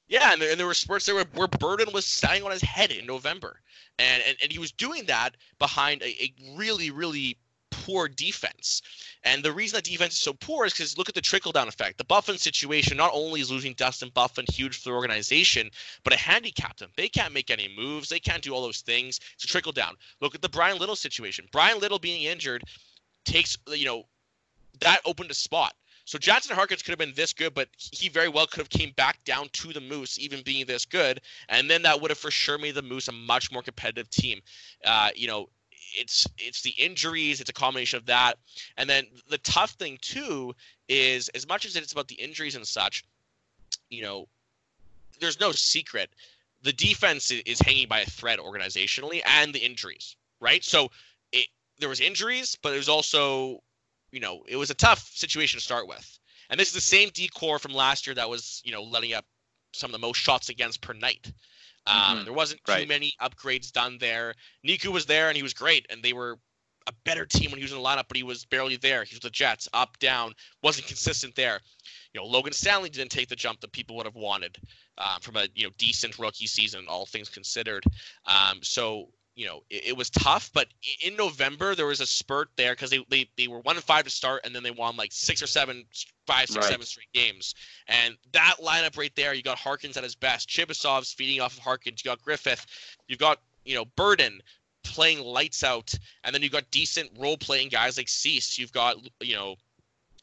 Yeah, and there, and there were spurts there where, where Berdin was standing on his head in November. And and, and he was doing that behind a, a really, really poor defense. And the reason that defense is so poor is because look at the trickle down effect. The Byfuglien situation not only is losing Dustin Byfuglien huge for the organization, but it handicapped them. They can't make any moves. They can't do all those things. It's a trickle down. Look at the Bryan Little situation. Bryan Little being injured takes you know that opened a spot. So Jansen Harkins could have been this good, but he very well could have came back down to the Moose, even being this good, and then that would have for sure made the Moose a much more competitive team. Uh, you know, it's it's the injuries, it's a combination of that, and then the tough thing too is as much as it's about the injuries and such, you know, there's no secret. The defense is hanging by a thread organizationally, and the injuries, right? So it there was injuries, but was also you know, it was a tough situation to start with. And this is the same decor from last year that was, you know, letting up some of the most shots against per night. Um, Mhm. There wasn't too Right. many upgrades done there. Niku was there and he was great, and they were a better team when he was in the lineup, but he was barely there. He was the Jets, up, down, wasn't consistent there. You know, Logan Stanley didn't take the jump that people would have wanted um, from a you know decent rookie season, all things considered. Um, so you know, it, it was tough, but in November there was a spurt there because they, they they were one and five to start, and then they won like six or seven, five, six, Right. seven straight games. And that lineup right there, you got Harkins at his best, Chibisov's feeding off of Harkins, you got Griffith, you've got you know Berdin playing lights out, and then you've got decent role playing guys like Suess. You've got you know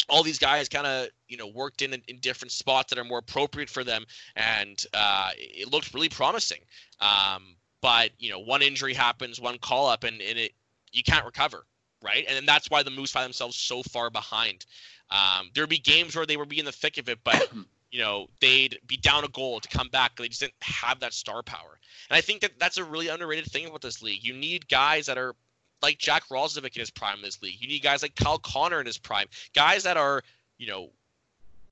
all these guys kind of you know worked in, in different spots that are more appropriate for them, and uh, it looked really promising. Um, but you know, one injury happens, one call up, and, and it you can't recover, right? And then that's why the Moose find themselves so far behind. Um, there'd be games where they would be in the thick of it, but you know they'd be down a goal to come back. They just didn't have that star power, and I think that that's a really underrated thing about this league. You need guys that are like Jack Roslovic in his prime in this league. You need guys like Kyle Connor in his prime, guys that are you know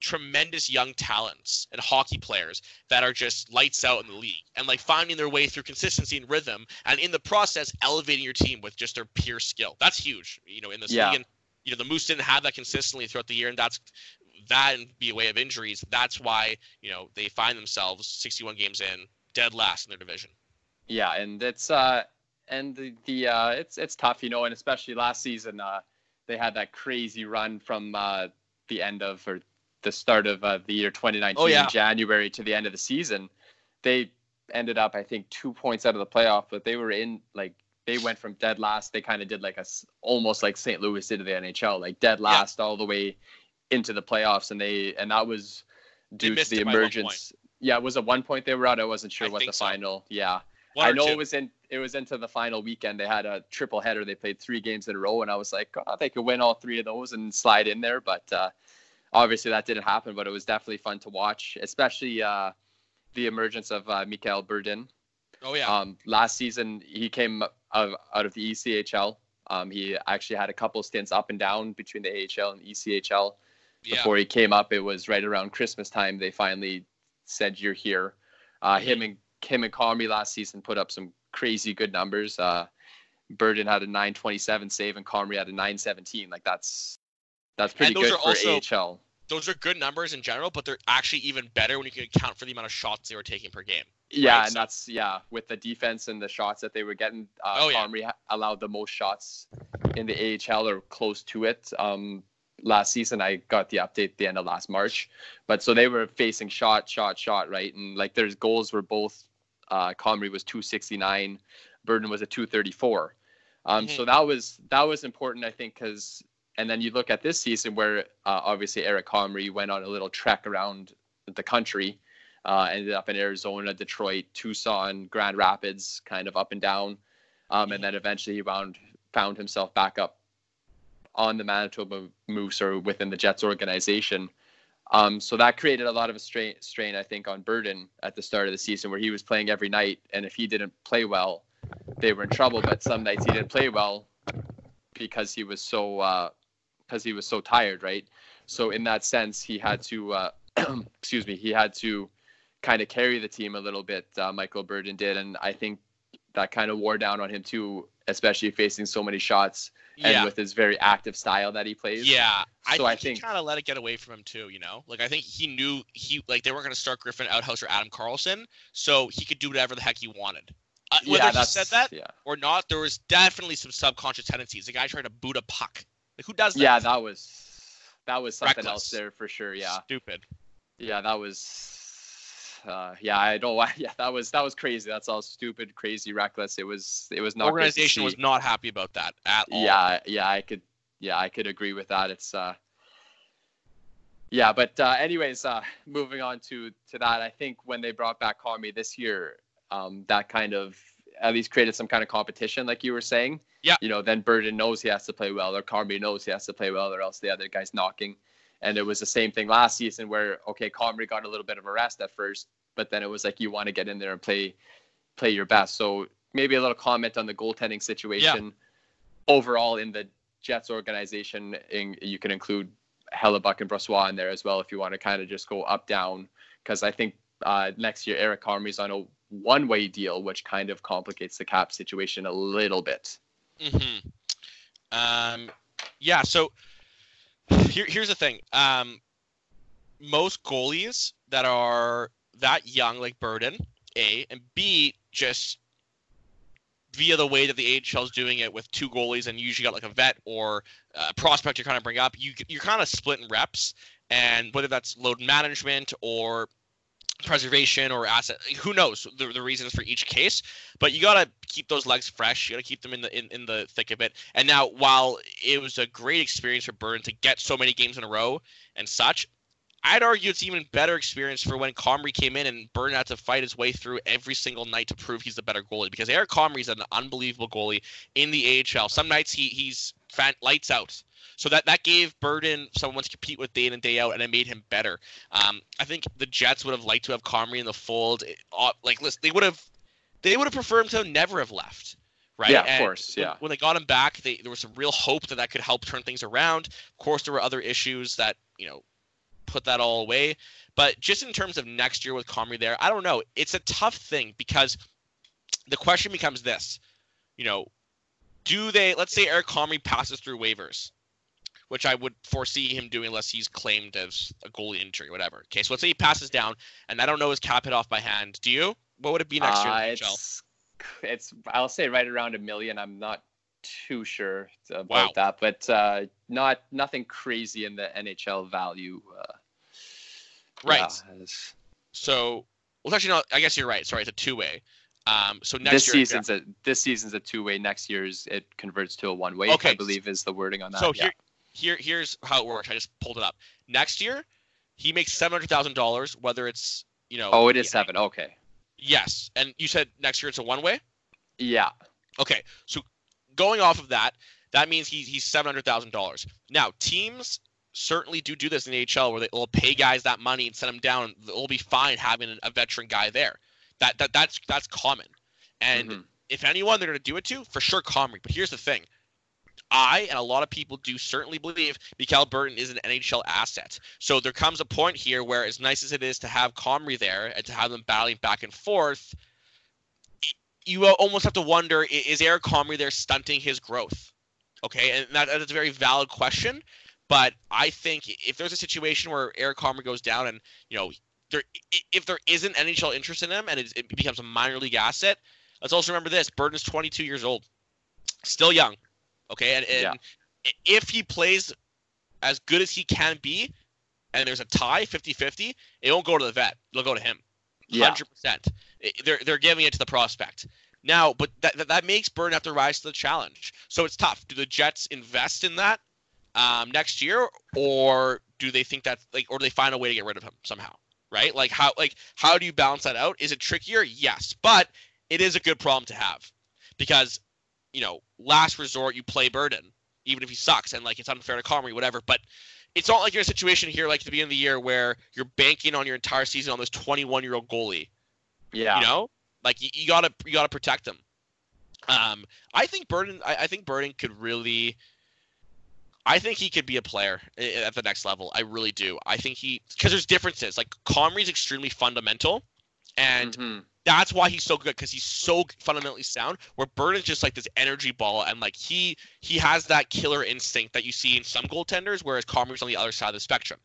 tremendous young talents and hockey players that are just lights out in the league and like finding their way through consistency and rhythm and in the process elevating your team with just their pure skill. That's huge, you know, in this Yeah. league. And you know, the Moose didn't have that consistently throughout the year, and that's that and be a way of injuries. That's why, you know, they find themselves 61 games in, dead last in their division. yeah, and it's uh, and the the uh, it's it's tough, you know, and especially last season, uh, they had that crazy run from uh, the end of or the start of uh, the year 2019 Oh, yeah. in January to the end of the season. They ended up, I think, two points out of the playoff, but they were in like they went from dead last. They kind of did like a almost like St. Louis did to the NHL, like dead last yeah. all the way into the playoffs, and they and that was due to the emergence. Yeah, it was a one point they were out. I wasn't sure I what the so. final. Yeah, one I know two. it was in it was into the final weekend. They had a triple header. They played three games in a row, and I was like, oh, they could win all three of those and slide in there. But uh, obviously that didn't happen. But it was definitely fun to watch, especially uh, the emergence of uh, Mikhail Berdin. Oh yeah. Um, last season he came out of, out of the ECHL. Um, he actually had a couple stints up and down between the AHL and ECHL. Yeah. Before he came up, it was right around Christmas time. They finally said, "You're here." Uh. Him and him and Comrie last season put up some crazy good numbers. Uh, Berdin had a 927 save and Comrie had a 917. Like that's that's pretty good for also, AHL. Those are good numbers in general, but they're actually even better when you can account for the amount of shots they were taking per game. Yeah, right? and so, that's yeah with the defense and the shots that they were getting. Uh, oh, Comrie yeah. allowed the most shots in the AHL or close to it. Um, last season I got the update at the end of last March, but so they were facing shot, shot, shot, right, and like their goals were both uh, Comrie was 269, Berdin was a 234. Um, mm-hmm. So that was that was important, I think, because and then you look at this season where uh, obviously Eric Comrie went on a little trek around the country, uh, ended up in Arizona, Detroit, Tucson, Grand Rapids, kind of up and down, um, and then eventually he found found himself back up on the Manitoba Moose or within the Jets organization. Um, so that created a lot of a strain, strain, I think, on Berdin at the start of the season, where he was playing every night, and if he didn't play well, they were in trouble. But some nights he didn't play well because he was so because he was so tired, right? So in that sense, he had to uh, excuse me, he had to kind of carry the team a little bit. Uh, Michael Berdin did, and I think that kind of wore down on him too, especially facing so many shots and yeah. with his very active style that he plays. Yeah, so I think, I think kind of let it get away from him too. You know, like I think he knew he like they weren't going to start Griffen Outhouse or Adam Carlson, so he could do whatever the heck he wanted. Uh, whether yeah, he said that yeah. or not, there was definitely some subconscious tendencies. The guy tried to boot a puck. Like who does that? Yeah, that was that was something Reckless. else there for sure. Yeah, stupid. Yeah, that was uh, yeah, I don't. Yeah, that was that was crazy. That's all stupid, crazy, reckless. It was it was not. Organization was not happy about that at all. Yeah, yeah, I could. Yeah, I could agree with that. It's. uh yeah, but uh, anyways, uh, moving on to to that, I think when they brought back Comrie this year, um, that kind of at least created some kind of competition, like you were saying. Yeah. You know, then Berdin knows he has to play well, or Comrie knows he has to play well, or else the other guy's knocking. And it was the same thing last season where okay, Comrie got a little bit of a rest at first, but then it was like you want to get in there and play play your best. So maybe a little comment on the goaltending situation yeah. overall in the Jets organization. In, you can include Hellebuyck and Brossoit in there as well if you want to kind of just go up down because I think uh, next year Eric Comrie's on a one way deal, which kind of complicates the cap situation a little bit. Mm-hmm. Um, yeah. So here, here's the thing. Um, most goalies that are that young, like Berdin, A, and B, just via the way that the AHL is doing it with two goalies and you usually got like a vet or a prospect you're kind of bring up, you, you're kind of splitting reps. And whether that's load management or preservation or asset who knows the, the reasons for each case but you got to keep those legs fresh. You got to keep them in the in, in the thick of it. And now while it was a great experience for burn to get so many games in a row and such I'd argue it's even better experience for when Comrie came in and Berdin had to fight his way through every single night to prove he's the better goalie because Eric Comrie's an unbelievable goalie in the AHL. Some nights he he's fan, lights out. So that that gave Berdin someone to compete with day in and day out, and it made him better. Um, I think the Jets would have liked to have Comrie in the fold. Uh, like, listen, they would have they would have preferred him to never have left right? Yeah, of course. Yeah. When, when, they got him back, they, there was some real hope that that could help turn things around. Of course, there were other issues that you know put that all away. But just in terms of next year with Comrie there, I don't know. It's a tough thing because the question becomes this: you know, do they? Let's say Eric Comrie passes through waivers, which I would foresee him doing unless he's claimed as a goalie injury, whatever. Okay, so let's say he passes down, and I don't know his cap hit off by hand. Do you? What would it be next uh, year? it's, it's I'll say right around a million. I'm not too sure about wow. that, but uh, not nothing crazy in the NHL value. Uh, right. Yeah, so, well, actually, no. I guess you're right. Sorry, it's a two way. Um, so next this year, season's a this season's a two way. Next year's it converts to a one way. Okay. I believe is the wording on that. So yeah. here, here, here's how it works. I just pulled it up. Next year, he makes seven hundred thousand dollars. Whether it's you know. oh, it is yeah, seven. Okay. Yes, and you said next year it's a one way. Yeah. Okay, so going off of that, that means he's he's seven hundred thousand dollars. Now teams certainly do do this in the AHL where they'll pay guys that money and send them down. It'll be fine having a veteran guy there. That that that's that's common. And Mhm. if anyone they're going to do it to, for sure Comrie. But here's the thing. I and a lot of people do certainly believe Mikhail Berdin is an NHL asset. So there comes a point here where, as nice as it is to have Comrie there and to have them battling back and forth, you almost have to wonder: is Eric Comrie there stunting his growth? Okay, and that, that is a very valid question. But I think if there's a situation where Eric Comrie goes down and you know there, if there isn't NHL interest in him and it, it becomes a minor league asset, let's also remember this: Berdin's 22 years old, still young. Okay, and, and Yeah. if he plays as good as he can be, and there's a tie 50-50, it won't go to the vet; it'll go to him. Yeah. Hundred percent. They're they're giving it to the prospect now, but that, that makes Berdin have to rise to the challenge. So it's tough. Do the Jets invest in that um, next year, or do they think that like, or do they find a way to get rid of him somehow? Right? Like how like how do you balance that out? Is it trickier? Yes, but it is a good problem to have because you know last resort you play Berdin, even if he sucks and like it's unfair to Comrie, whatever. But it's not like you're in a situation here like at the beginning of the year where you're banking on your entire season on this 21 year old goalie. Yeah. You know, like you, you gotta you gotta protect them. Um, I think Berdin. I, I think Berdin could really. I think he could be a player at the next level. I really do. I think he because there's differences. Like Comrie's extremely fundamental, and Mhm. that's why he's so good because he's so fundamentally sound. Where Berdin's just like this energy ball, and like he he has that killer instinct that you see in some goaltenders, whereas Comrie's on the other side of the spectrum.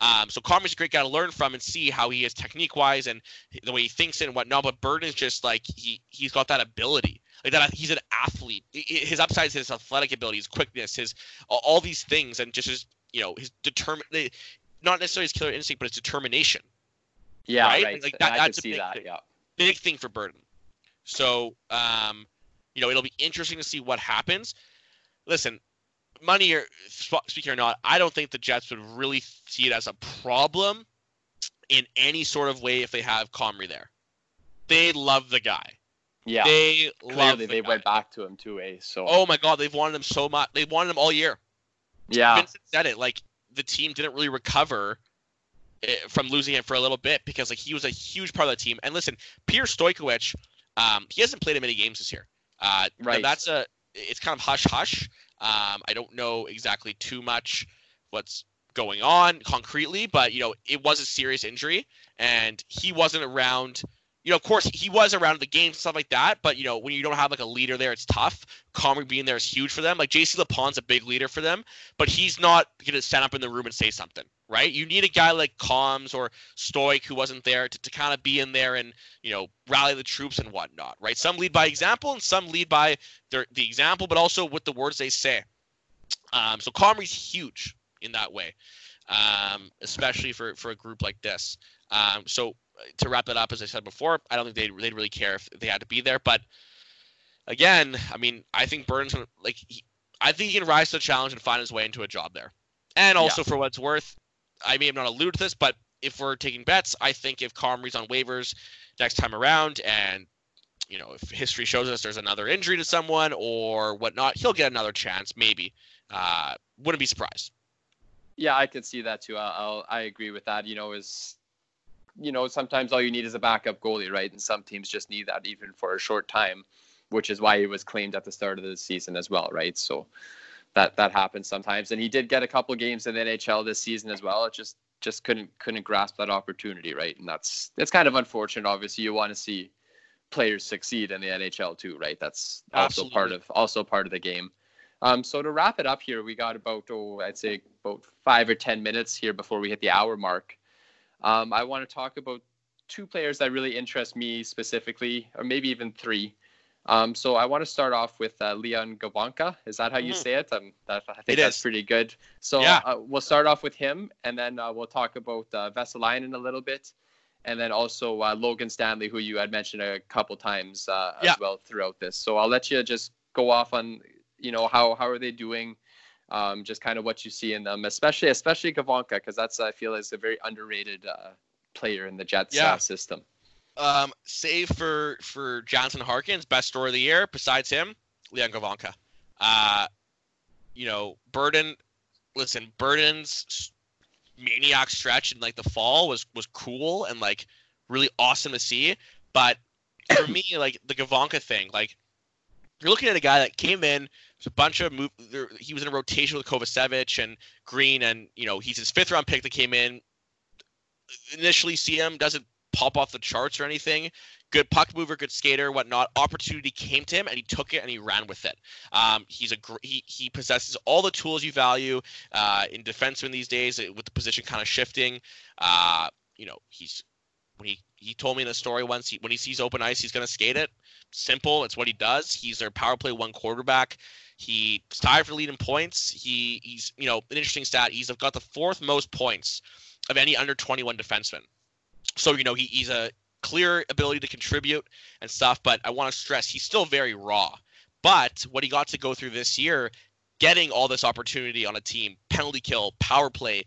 Um, so Comrie's a great guy to learn from and see how he is technique wise and the way he thinks and whatnot. But Berdin is just like he he's got that ability, like that. He's an athlete. His upside is his athletic ability, his quickness, his all- these things, and just his you know his determine not necessarily his killer instinct, but his determination. Yeah. Right? Right. Like, that- that's a see big that. thing. Yeah. Big thing for Berdin. So um, you know it'll be interesting to see what happens. Listen, money or speaking or not, I don't think the Jets would really see it as a problem in any sort of way if they have Comrie there. They love the guy. Yeah. They love Clearly, the they guy. went back to him too. A so. Oh my god, they've wanted him so much. They wanted him all year. yeah. Vincent said it. Like the team didn't really recover eh, from losing him for a little bit because like he was a huge part of the team. And listen, Pierre Stoykewych, um, he hasn't played in many games this year. Uh, Right. That's a. It's kind of hush hush. Um, I don't know exactly too much what's going on concretely, but you know it was a serious injury, and he wasn't around. You know, of course, he was around the games and stuff like that. But you know, when you don't have like a leader there, it's tough. Comrie being there is huge for them. Like JC Lipon's a big leader for them, but he's not gonna stand up in the room and say something, right? You need a guy like Combs or Stoic who wasn't there to, to kind of be in there and you know rally the troops and whatnot, right? Some lead by example and some lead by their the example, but also with the words they say. Um, so Comrie's huge in that way, um, especially for for a group like this. Um, so to wrap it up, as I said before, I don't think they'd, they'd really care if they had to be there. But again, I mean, I think Burns, like, he, I think he can rise to the challenge and find his way into a job there. And also, for what it's worth, I may have not alluded to this, but if we're taking bets, I think if Comrie's on waivers next time around and you know, if history shows us there's another injury to someone or whatnot, he'll get another chance, maybe. Uh, wouldn't be surprised. Yeah, I could see that too. I'll I agree with that. You know, is you know sometimes all you need is a backup goalie, right? And some teams just need that even for a short time, which is why he was claimed at the start of the season as well, right? So that that happens sometimes, and he did get a couple games in the NHL this season as well. It just just couldn't couldn't grasp that opportunity, right? And that's it's kind of unfortunate. Obviously, you want to see players succeed in the NHL too, right? That's also part of also part of the game. Um, so to wrap it up here, we got about oh, I'd say about five or ten minutes here before we hit the hour mark. Um, I want to talk about two players that really interest me specifically, or maybe even three. Um, so I want to start off with uh, Leon Gawanka. Is that how you Mhm. say it? Um, that, I think It that's is. pretty good. So Yeah. uh, we'll start off with him, and then uh, we'll talk about uh, Vesalainen a little bit, and then also uh, Logan Stanley, who you had mentioned a couple times uh, Yeah. as well throughout this. So I'll let you just go off on you know how how are they doing, um, just kind of what you see in them, especially especially Gawanka, because that's I feel is a very underrated uh, player in the Jets Yeah. uh, system. Um, save for for Jansen Harkins, best story of the year. Besides him, Leon Gawanka. Uh, you know, Berdin. Listen, Berdin's maniac stretch in like the fall was was cool and like really awesome to see. But for me, like the Gawanka thing, like you're looking at a guy that came in. There's a bunch of move. There, he was in a rotation with Kovacevic and Green, and you know he's his fifth round pick that came in. Initially, see him doesn't pop off the charts or anything. Good puck mover, good skater, whatnot. Opportunity came to him and he took it and he ran with it. Um, he's a gr- he he possesses all the tools you value uh, in defenseman these days uh, with the position kind of shifting. Uh, you know he's when he he told me the story once he, when he sees open ice he's gonna skate it. Simple, it's what he does. He's their power play one quarterback. He's tied for leading points. He he's you know an interesting stat. He's got the fourth most points of any under 21 defenseman. So you know he, he's a clear ability to contribute and stuff, but I want to stress he's still very raw. But what he got to go through this year, getting all this opportunity on a team, penalty kill, power play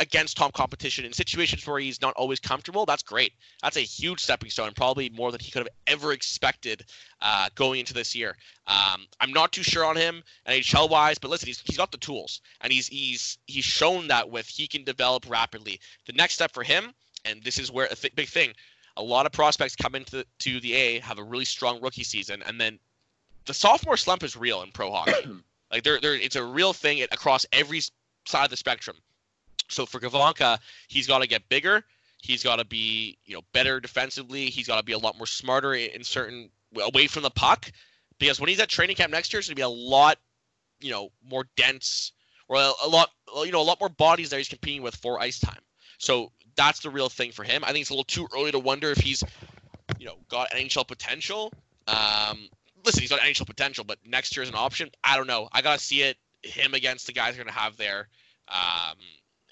against top competition in situations where he's not always comfortable, that's great. That's a huge stepping stone, probably more than he could have ever expected uh, going into this year. Um, I'm not too sure on him NHL wise, but listen, he's, he's got the tools, and he's he's he's shown that with he can develop rapidly. The next step for him, and this is where a th- big thing, a lot of prospects come into the, to the A, have a really strong rookie season, and then the sophomore slump is real in pro hockey. like there, there, it's a real thing across every side of the spectrum. So for Gawanka, he's got to get bigger. He's got to be, you know, better defensively. He's got to be a lot more smarter in in certain away from the puck, because when he's at training camp next year, it's gonna be a lot, you know, more dense or a, a lot, you know, a lot more bodies that he's competing with for ice time. So that's the real thing for him. I think it's a little too early to wonder if he's, you know, got NHL potential. Um, listen, he's got NHL potential, but next year is an option. I don't know. I gotta see it him against the guys they're gonna have there, um,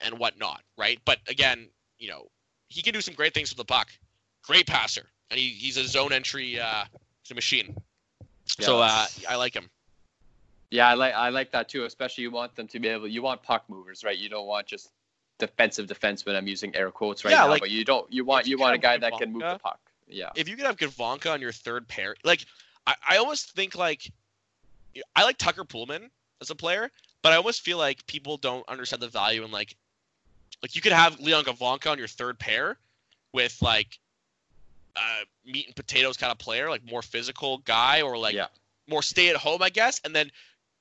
and whatnot, right? But again, you know, he can do some great things with the puck. Great passer, and he, he's a zone entry. Uh, machine. so uh, I like him. Yeah, I like I like that too. Especially you want them to be able. You want puck movers, right? You don't want just defensive defensemen. I'm using air quotes right Yeah, now, like, but you don't. You want you you want a can have guy that can move the puck. Yeah. if you could have Gawanka on your third pair, like I, I almost think like I like Tucker Poolman as a player, but I almost feel like people don't understand the value in like like you could have Leon Gawanka on your third pair with like uh meat and potatoes kind of player, like more physical guy or like yeah. more stay at home, I guess, and then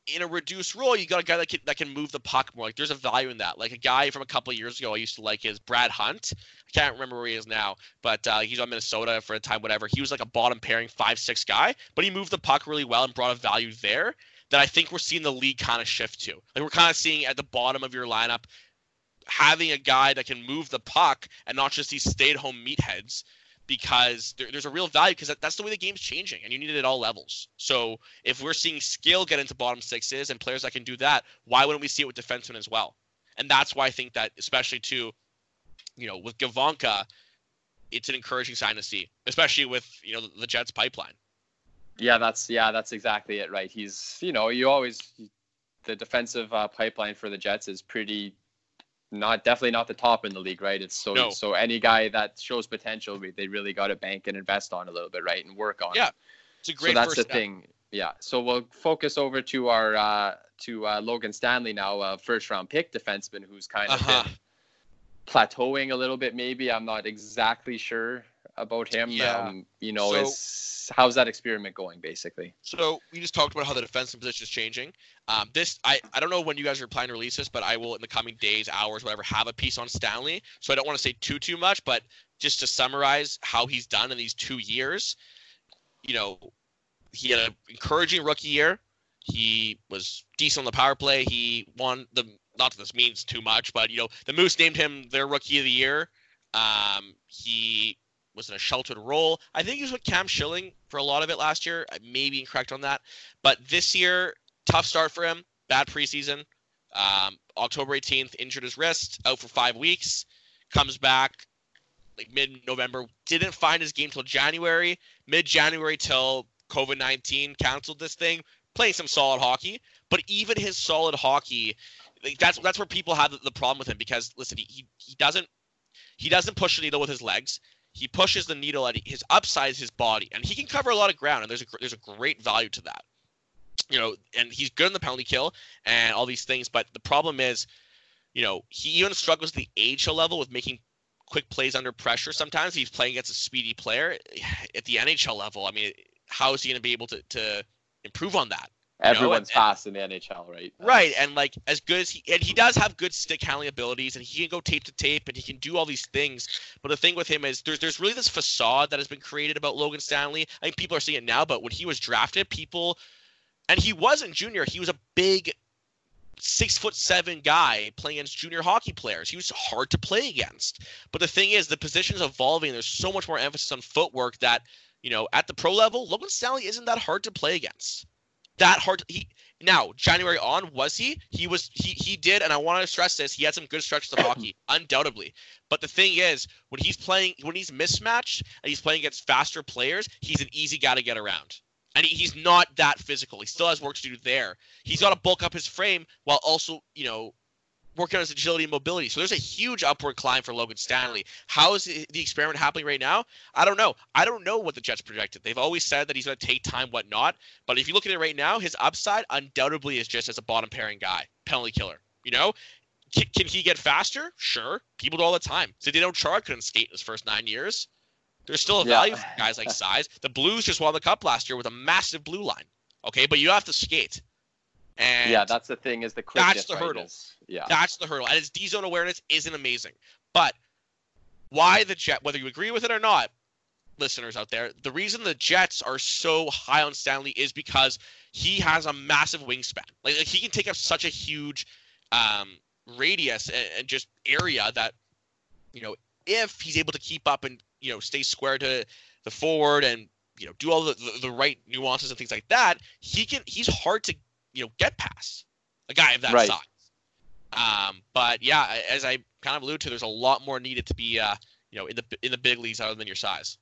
in a reduced role, you got a guy that can that can move the puck more. Like there's a value in that. Like a guy from a couple years ago, I used to like is Brad Hunt. I can't remember where he is now, but uh, he's on Minnesota for a time, whatever. He was like a bottom pairing five six guy, but he moved the puck really well and brought a value there that I think we're seeing the league kind of shift to. Like we're kind of seeing at the bottom of your lineup having a guy that can move the puck and not just these stay-at-home meatheads because there, there's a real value because that, that's the way the game's changing and you need it at all levels. So if we're seeing skill get into bottom sixes and players that can do that, why wouldn't we see it with defensemen as well? And that's why I think that especially too, you know, with Gawanka, it's an encouraging sign to see, especially with you know the, the Jets pipeline. Yeah, that's yeah, that's exactly it, right? He's you know you always the defensive uh, pipeline for the Jets is pretty not definitely not the top in the league, right? It's so No. so any guy that shows potential, they really got to bank and invest on a little bit, right, and work on. Yeah, It's a great so that's first the step. thing. Yeah. So we'll focus over to our uh, to uh, Logan Stanley now, uh, first round pick defenseman, who's kind of Uh-huh. plateauing a little bit. Maybe I'm not exactly sure about him. Yeah. Um, you know, So- is how's that experiment going, basically? So we just talked about how the defensive position is changing. Um, this I, I don't know when you guys are planning to release this, but I will in the coming days, hours, whatever, have a piece on Stanley. So I don't want to say too too much, but just to summarize how he's done in these two years, you know, he had an encouraging rookie year. He was decent on the power play. He won the not that this means too much, but you know, the Moose named him their rookie of the year. Um, he was in a sheltered role. I think he was with Cam Schilling for a lot of it last year. I may be incorrect on that. But this year, tough start for him. Bad preseason. Um, October 18th, injured his wrist, out for five weeks. Comes back, like mid-November. Didn't find his game till January, mid-January till COVID nineteen canceled this thing. Playing some solid hockey, but even his solid hockey, like that's that's where people have the, problem with him because listen, he, he he doesn't he doesn't push the needle with his legs. He pushes the needle at his upside is his body, and he can cover a lot of ground, and there's a there's a great value to that. You know, and he's good in the penalty kill and all these things, but the problem is, you know, he even struggles at the AHL level with making quick plays under pressure. Sometimes he's playing against a speedy player at the NHL level. I mean, how is he going to be able to to improve on that? Everyone's know? fast in the NHL, right? Right, and like as good as he and he does have good stick handling abilities, and he can go tape to tape, and he can do all these things. But the thing with him is there's there's really this facade that has been created about Logan Stanley. I think people are seeing it now, but when he was drafted, people, and he wasn't junior, he was a big six foot seven guy playing against junior hockey players. He was hard to play against. But the thing is, the position is evolving. There's so much more emphasis on footwork that you know at the pro level, Logan Stanley isn't that hard to play against that hard. To, he now January on was he? He was he he did, and I want to stress this. He had some good stretches of hockey, undoubtedly. But the thing is, when he's playing, when he's mismatched and he's playing against faster players, he's an easy guy to get around. And he, he's not that physical. He still has work to do there. He's got to bulk up his frame while also, you know, working on his agility and mobility. So there's a huge upward climb for Logan Stanley. How is the experiment happening right now? I don't know. I don't know what the Jets projected. They've always said that he's going to take time, whatnot. But if you look at it right now, his upside undoubtedly is just as a bottom pairing guy, penalty killer. You know, can, can he get faster? Sure. People do all the time. Zdeno Chara couldn't skate in his first nine years. There's still a value yeah. for guys like size. The Blues just won the Cup last year with a massive blue line. Okay, but you have to skate. And yeah, that's the thing is the quickness. That's the right, hurdle. Is, yeah, that's the hurdle, and his D zone awareness isn't amazing. But why the Jet? Whether you agree with it or not, listeners out there, the reason the Jets are so high on Stanley is because he has a massive wingspan. Like, like he can take up such a huge um, radius and, and just area that you know if he's able to keep up and you know stay square to the forward and you know do all the, the, the right nuances and things like that, he can he's hard to you know get past a guy of that right. size. Um, but yeah, as I kind of alluded to, there's a lot more needed to be uh, you know in the in the big leagues other than your size.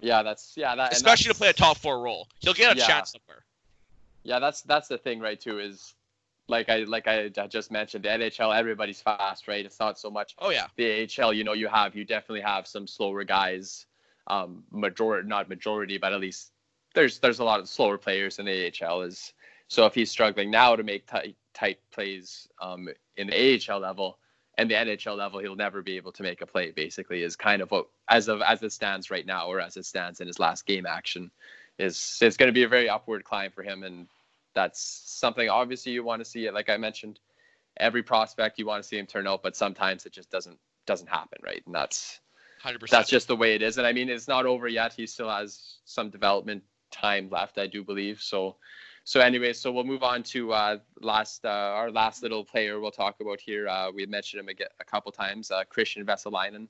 Yeah, that's yeah that especially to play a top four role. He'll get a yeah. chance somewhere. Yeah, that's that's the thing, right? Too is like I like I just mentioned, the NHL everybody's fast, right? It's not so much. Oh yeah. The AHL, you know, you have you definitely have some slower guys. Um, majority, not majority, but at least there's there's a lot of slower players in the AHL. Is so if he's struggling now to make tight tight plays um, in the AHL level and the NHL level, he'll never be able to make a play. Basically, is kind of what as of as it stands right now, or as it stands in his last game action, is it's going to be a very upward climb for him, and that's something obviously you want to see it. Like I mentioned, every prospect you want to see him turn out, but sometimes it just doesn't doesn't happen, right? And that's 100%. that's just the way it is. And I mean, it's not over yet. He still has some development time left, I do believe. So so anyway, so we'll move on to uh, last uh, our last little player we'll talk about here. Uh, we mentioned him a, a couple times, uh, Kristian Vesalainen.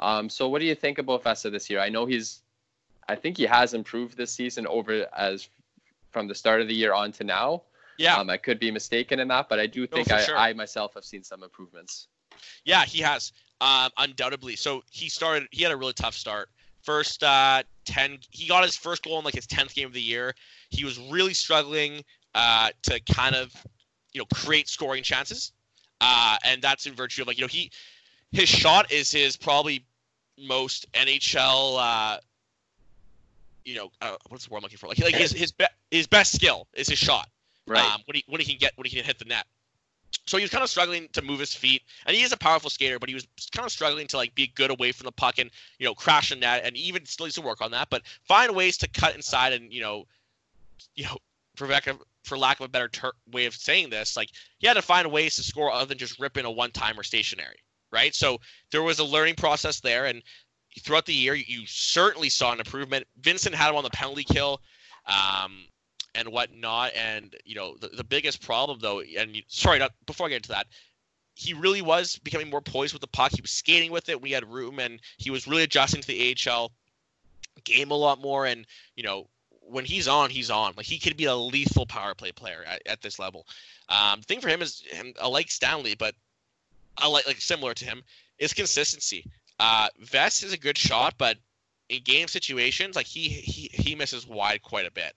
Um, so what do you think about Vesa this year? I know he's, I think he has improved this season over as from the start of the year on to now. Yeah, um, I could be mistaken in that, but I do think no, I, sure. I myself have seen some improvements. Yeah, he has um, undoubtedly. So he started. He had a really tough start. First uh, ten, he got his first goal in like his tenth game of the year. He was really struggling uh, to kind of, you know, create scoring chances, uh, and that's in virtue of like you know he, his shot is his probably most NHL. Uh, you know, uh, what's the word I'm looking for? Like, like his his be- his best skill is his shot. Right. Um, when he when he can get when he can hit the net. So he was kind of struggling to move his feet, and he is a powerful skater, but he was kind of struggling to like be good away from the puck and you know crashing that and even still needs to work on that. But find ways to cut inside and you know, you know, for lack of, for lack of a better ter- way of saying this, like he had to find ways to score other than just ripping a one timer stationary, right? So there was a learning process there, and throughout the year, you certainly saw an improvement. Vincent had him on the penalty kill. Um, and whatnot. And you know, the, the biggest problem though, and you, sorry, not before I get into that, he really was becoming more poised with the puck. He was skating with it. We had room, and he was really adjusting to the AHL game a lot more. And you know, when he's on, he's on. Like he could be a lethal power play player at, at this level. Um, the thing for him is, him, I like Stanley, but I like like similar to him is consistency. Uh, Vest is a good shot, but in game situations, like he he he misses wide quite a bit.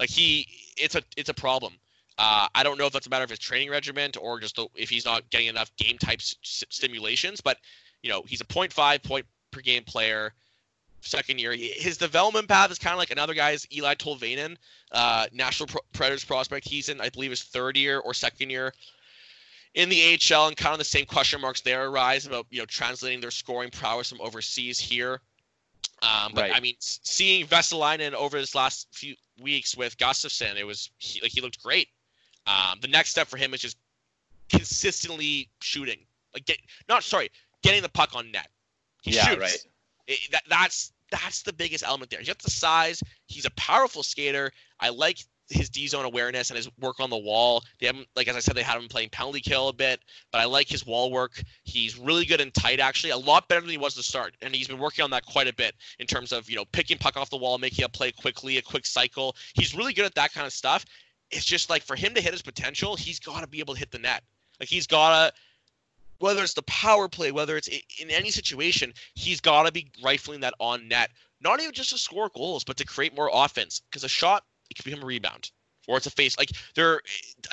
Like he, it's a it's a problem. Uh, I don't know if that's a matter of his training regiment or just the, if he's not getting enough game type s- stimulations. But you know, he's a 0.5 point per game player. Second year, his development path is kind of like another guy's Eli Tolvanen, uh, National Pro- Predators prospect. He's in, I believe, his third year or second year in the AHL, and kind of the same question marks there arise about you know translating their scoring prowess from overseas here. Um, but Right. I mean, seeing Vesalainen over this last few weeks with Gustafsson, it was he, like he looked great. Um, the next step for him is just consistently shooting, like get not sorry, getting the puck on net. He Yeah, shoots. right. It- that, that's that's the biggest element there. He's got the size. He's a powerful skater. I like his D zone awareness and his work on the wall. They haven't, like as I said, they had him playing penalty kill a bit, but I like his wall work. He's really good in tight, actually, a lot better than he was to start, and he's been working on that quite a bit in terms of you know picking puck off the wall, making a play quickly, a quick cycle. He's really good at that kind of stuff. It's just like for him to hit his potential, he's got to be able to hit the net. Like he's got to whether it's the power play, whether it's in any situation, he's got to be rifling that on net. Not even just to score goals, but to create more offense. Because a shot, it could become a rebound, or it's a face. Like there,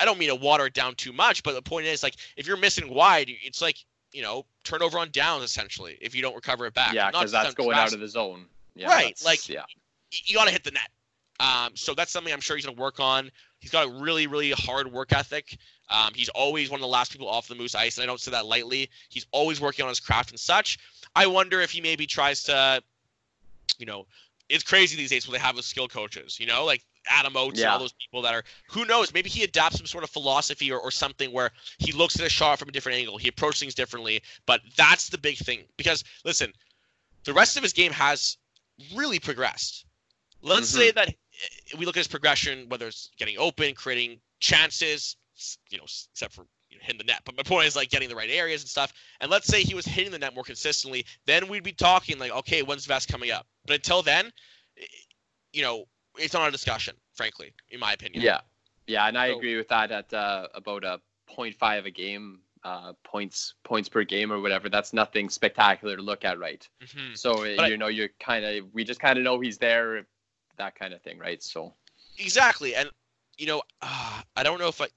I don't mean to water it down too much, but the point is, like if you're missing wide, it's like you know turnover on downs essentially. If you don't recover it back, Yeah, Not because that's going out of the zone. Yeah, Right, like- yeah, y- you got to hit the net. Um, so that's something I'm sure he's going to work on. He's got a really, really hard work ethic. Um, he's always one of the last people off the Moose ice, and I don't say that lightly. He's always working on his craft and such. I wonder if he maybe tries to, you know, it's crazy these days when they have the skill coaches, you know, like Adam Oates and all those people that are, who knows, maybe he adopts some sort of philosophy or, or something where he looks at a shot from a different angle. He approaches things differently. But that's the big thing. Because, listen, the rest of his game has really progressed. Let's Mhm. say that uh, we look at his progression, whether it's getting open, creating chances, you know, except for you know, hitting the net. But my point is like getting the right areas and stuff. And let's say he was hitting the net more consistently, then we'd be talking like, okay, when's Vest coming up? But until then, you know, it's not a discussion, frankly, in my opinion. yeah, yeah, and I So- agree with that. At uh, about a 0.5 a game, uh, points points per game or whatever. That's nothing spectacular to look at, right? Mhm. So But I- you know, you're kind of we just kind of know he's there, that kind of thing, right? So Exactly, and you know, uh, I don't know if I,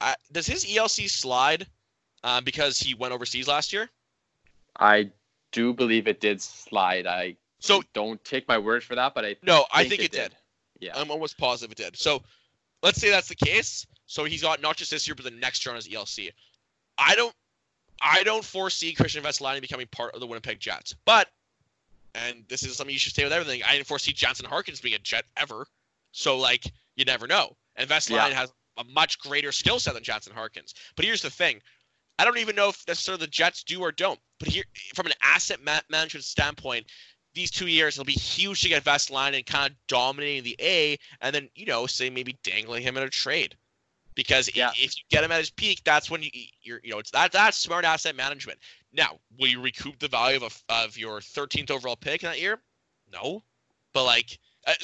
I does his ELC slide uh, because he went overseas last year. I do believe it did slide. I So don't take my word for that, but I no, I think it did. Yeah. I'm almost positive it did. So let's say that's the case. So he's got not just this year, but the next year on his ELC. I don't, I don't foresee Kristian Vesalainen becoming part of the Winnipeg Jets. But, and this is something you should say with everything. I didn't foresee Jansen Harkins being a Jet ever. So like, you never know. And Vesalainen Yeah. has a much greater skill set than Jansen Harkins. But here's the thing. I don't even know if necessarily the Jets do or don't. But here, from an asset ma- management standpoint, these two years it'll be huge to get Vesalainen and kind of dominating the A, and then you know say maybe dangling him in a trade, because Yeah. if you get him at his peak, that's when you you're you know it's that that's smart asset management. Now, will you recoup the value of a, of your 13th overall pick in that year? No, but like uh,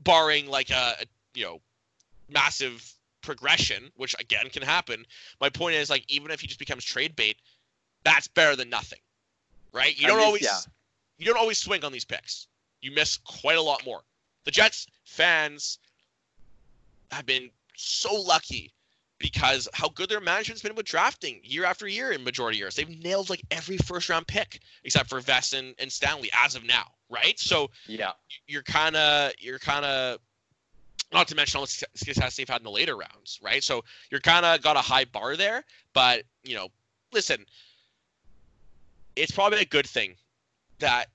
barring like a, a you know massive progression, which again can happen. My point is like even if he just becomes trade bait, that's better than nothing, right? You don't least, always yeah. You don't always swing on these picks. You miss quite a lot more. The Jets fans have been so lucky because how good their management's been with drafting year after year in majority years. They've nailed like every first round pick except for Vest and, and Stanley as of now, right? So Yeah. you're kind of you're kind of not to mention all the success they've had in the later rounds, right? So you're kind of got a high bar there, but you know, listen, it's probably a good thing that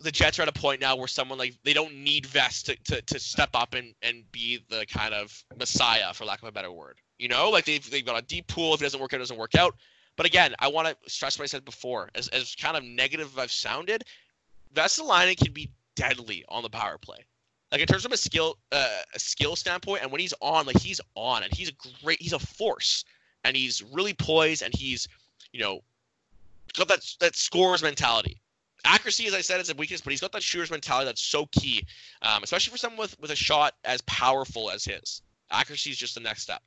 the Jets are at a point now where someone like they don't need Vest to, to, to step up and, and be the kind of messiah, for lack of a better word. You know, like they've they've got a deep pool. If it doesn't work out, it doesn't work out. But again, I want to stress what I said before. As as kind of negative I've sounded, Vesalainen can be deadly on the power play. Like in terms of a skill uh, a skill standpoint, and when he's on, like he's on, and he's a great, he's a force, and he's really poised, and he's, you know, got that that scores mentality. Accuracy, as I said, is a weakness, but he's got that shooter's mentality that's so key, um, especially for someone with with a shot as powerful as his. Accuracy is just the next step.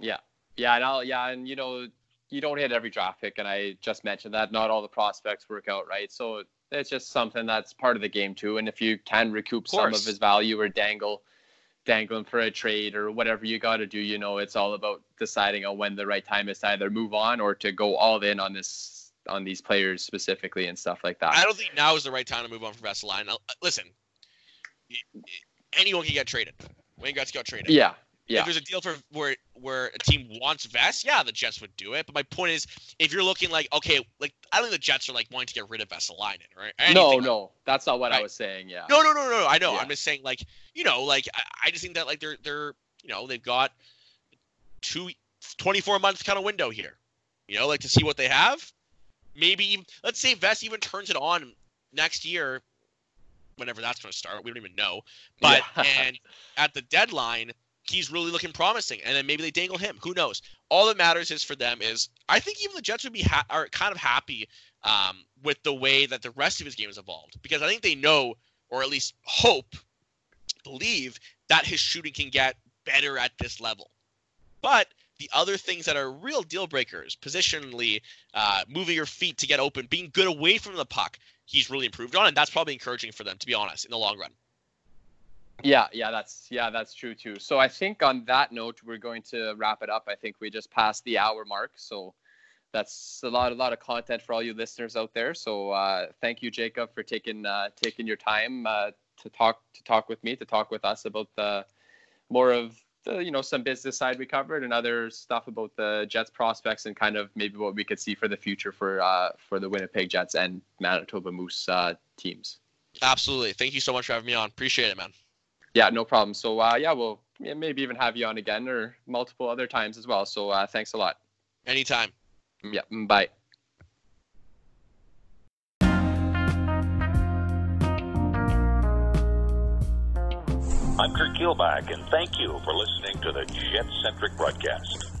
Yeah, yeah, and I'll yeah, and you know, you don't hit every draft pick, and I just mentioned that not all the prospects work out, right? So it's just something that's part of the game too. And if you can recoup of some of his value or dangle, dangle him for a trade or whatever you got to do, you know, it's all about deciding on when the right time is to either move on or to go all in on this on these players specifically and stuff like that. I don't think now is the right time to move on from Vesalainen. Uh, listen, anyone can get traded. Wayne Gretzky got traded. Yeah, yeah. If there's a deal for where where a team wants Vest, yeah, the Jets would do it. But my point is, if you're looking like, okay, like I don't think the Jets are like wanting to get rid of Vesalainen, right? no, like, no, that's not what right. I was saying. Yeah. No, no, no, no. no. I know. Yeah. I'm just saying, like, you know, like I, I just think that like they're they're you know they've got two 24 month kind of window here, you know, like to see what they have. Maybe let's say Vest even turns it on next year whenever that's going to start. We don't even know. But yeah. and at the deadline, he's really looking promising, and then maybe they dangle him. Who knows? All that matters is for them is I think even the Jets would be ha- are kind of happy um, with the way that the rest of his game has evolved because I think they know or at least hope, believe that his shooting can get better at this level. But the other things that are real deal breakers, positionally, uh, moving your feet to get open, being good away from the puck, he's really improved on, and that's probably encouraging for them, to be honest, in the long run. Yeah, yeah, that's yeah, that's true too. So I think on that note, we're going to wrap it up. I think we just passed the hour mark, so that's a lot, a lot of content for all you listeners out there. So uh, thank you, Jacob, for taking uh, taking your time uh, to talk to talk with me, to talk with us about the more of the you know some business side we covered and other stuff about the Jets prospects and kind of maybe what we could see for the future for uh, for the Winnipeg Jets and Manitoba Moose uh, teams. Absolutely. Thank you so much for having me on. Appreciate it, man. Yeah, no problem. So uh, yeah, we'll maybe even have you on again or multiple other times as well. So uh, thanks a lot. Anytime. Yeah. Bye. I'm Kurt Keelback, and thank you for listening to the Jet Centric broadcast.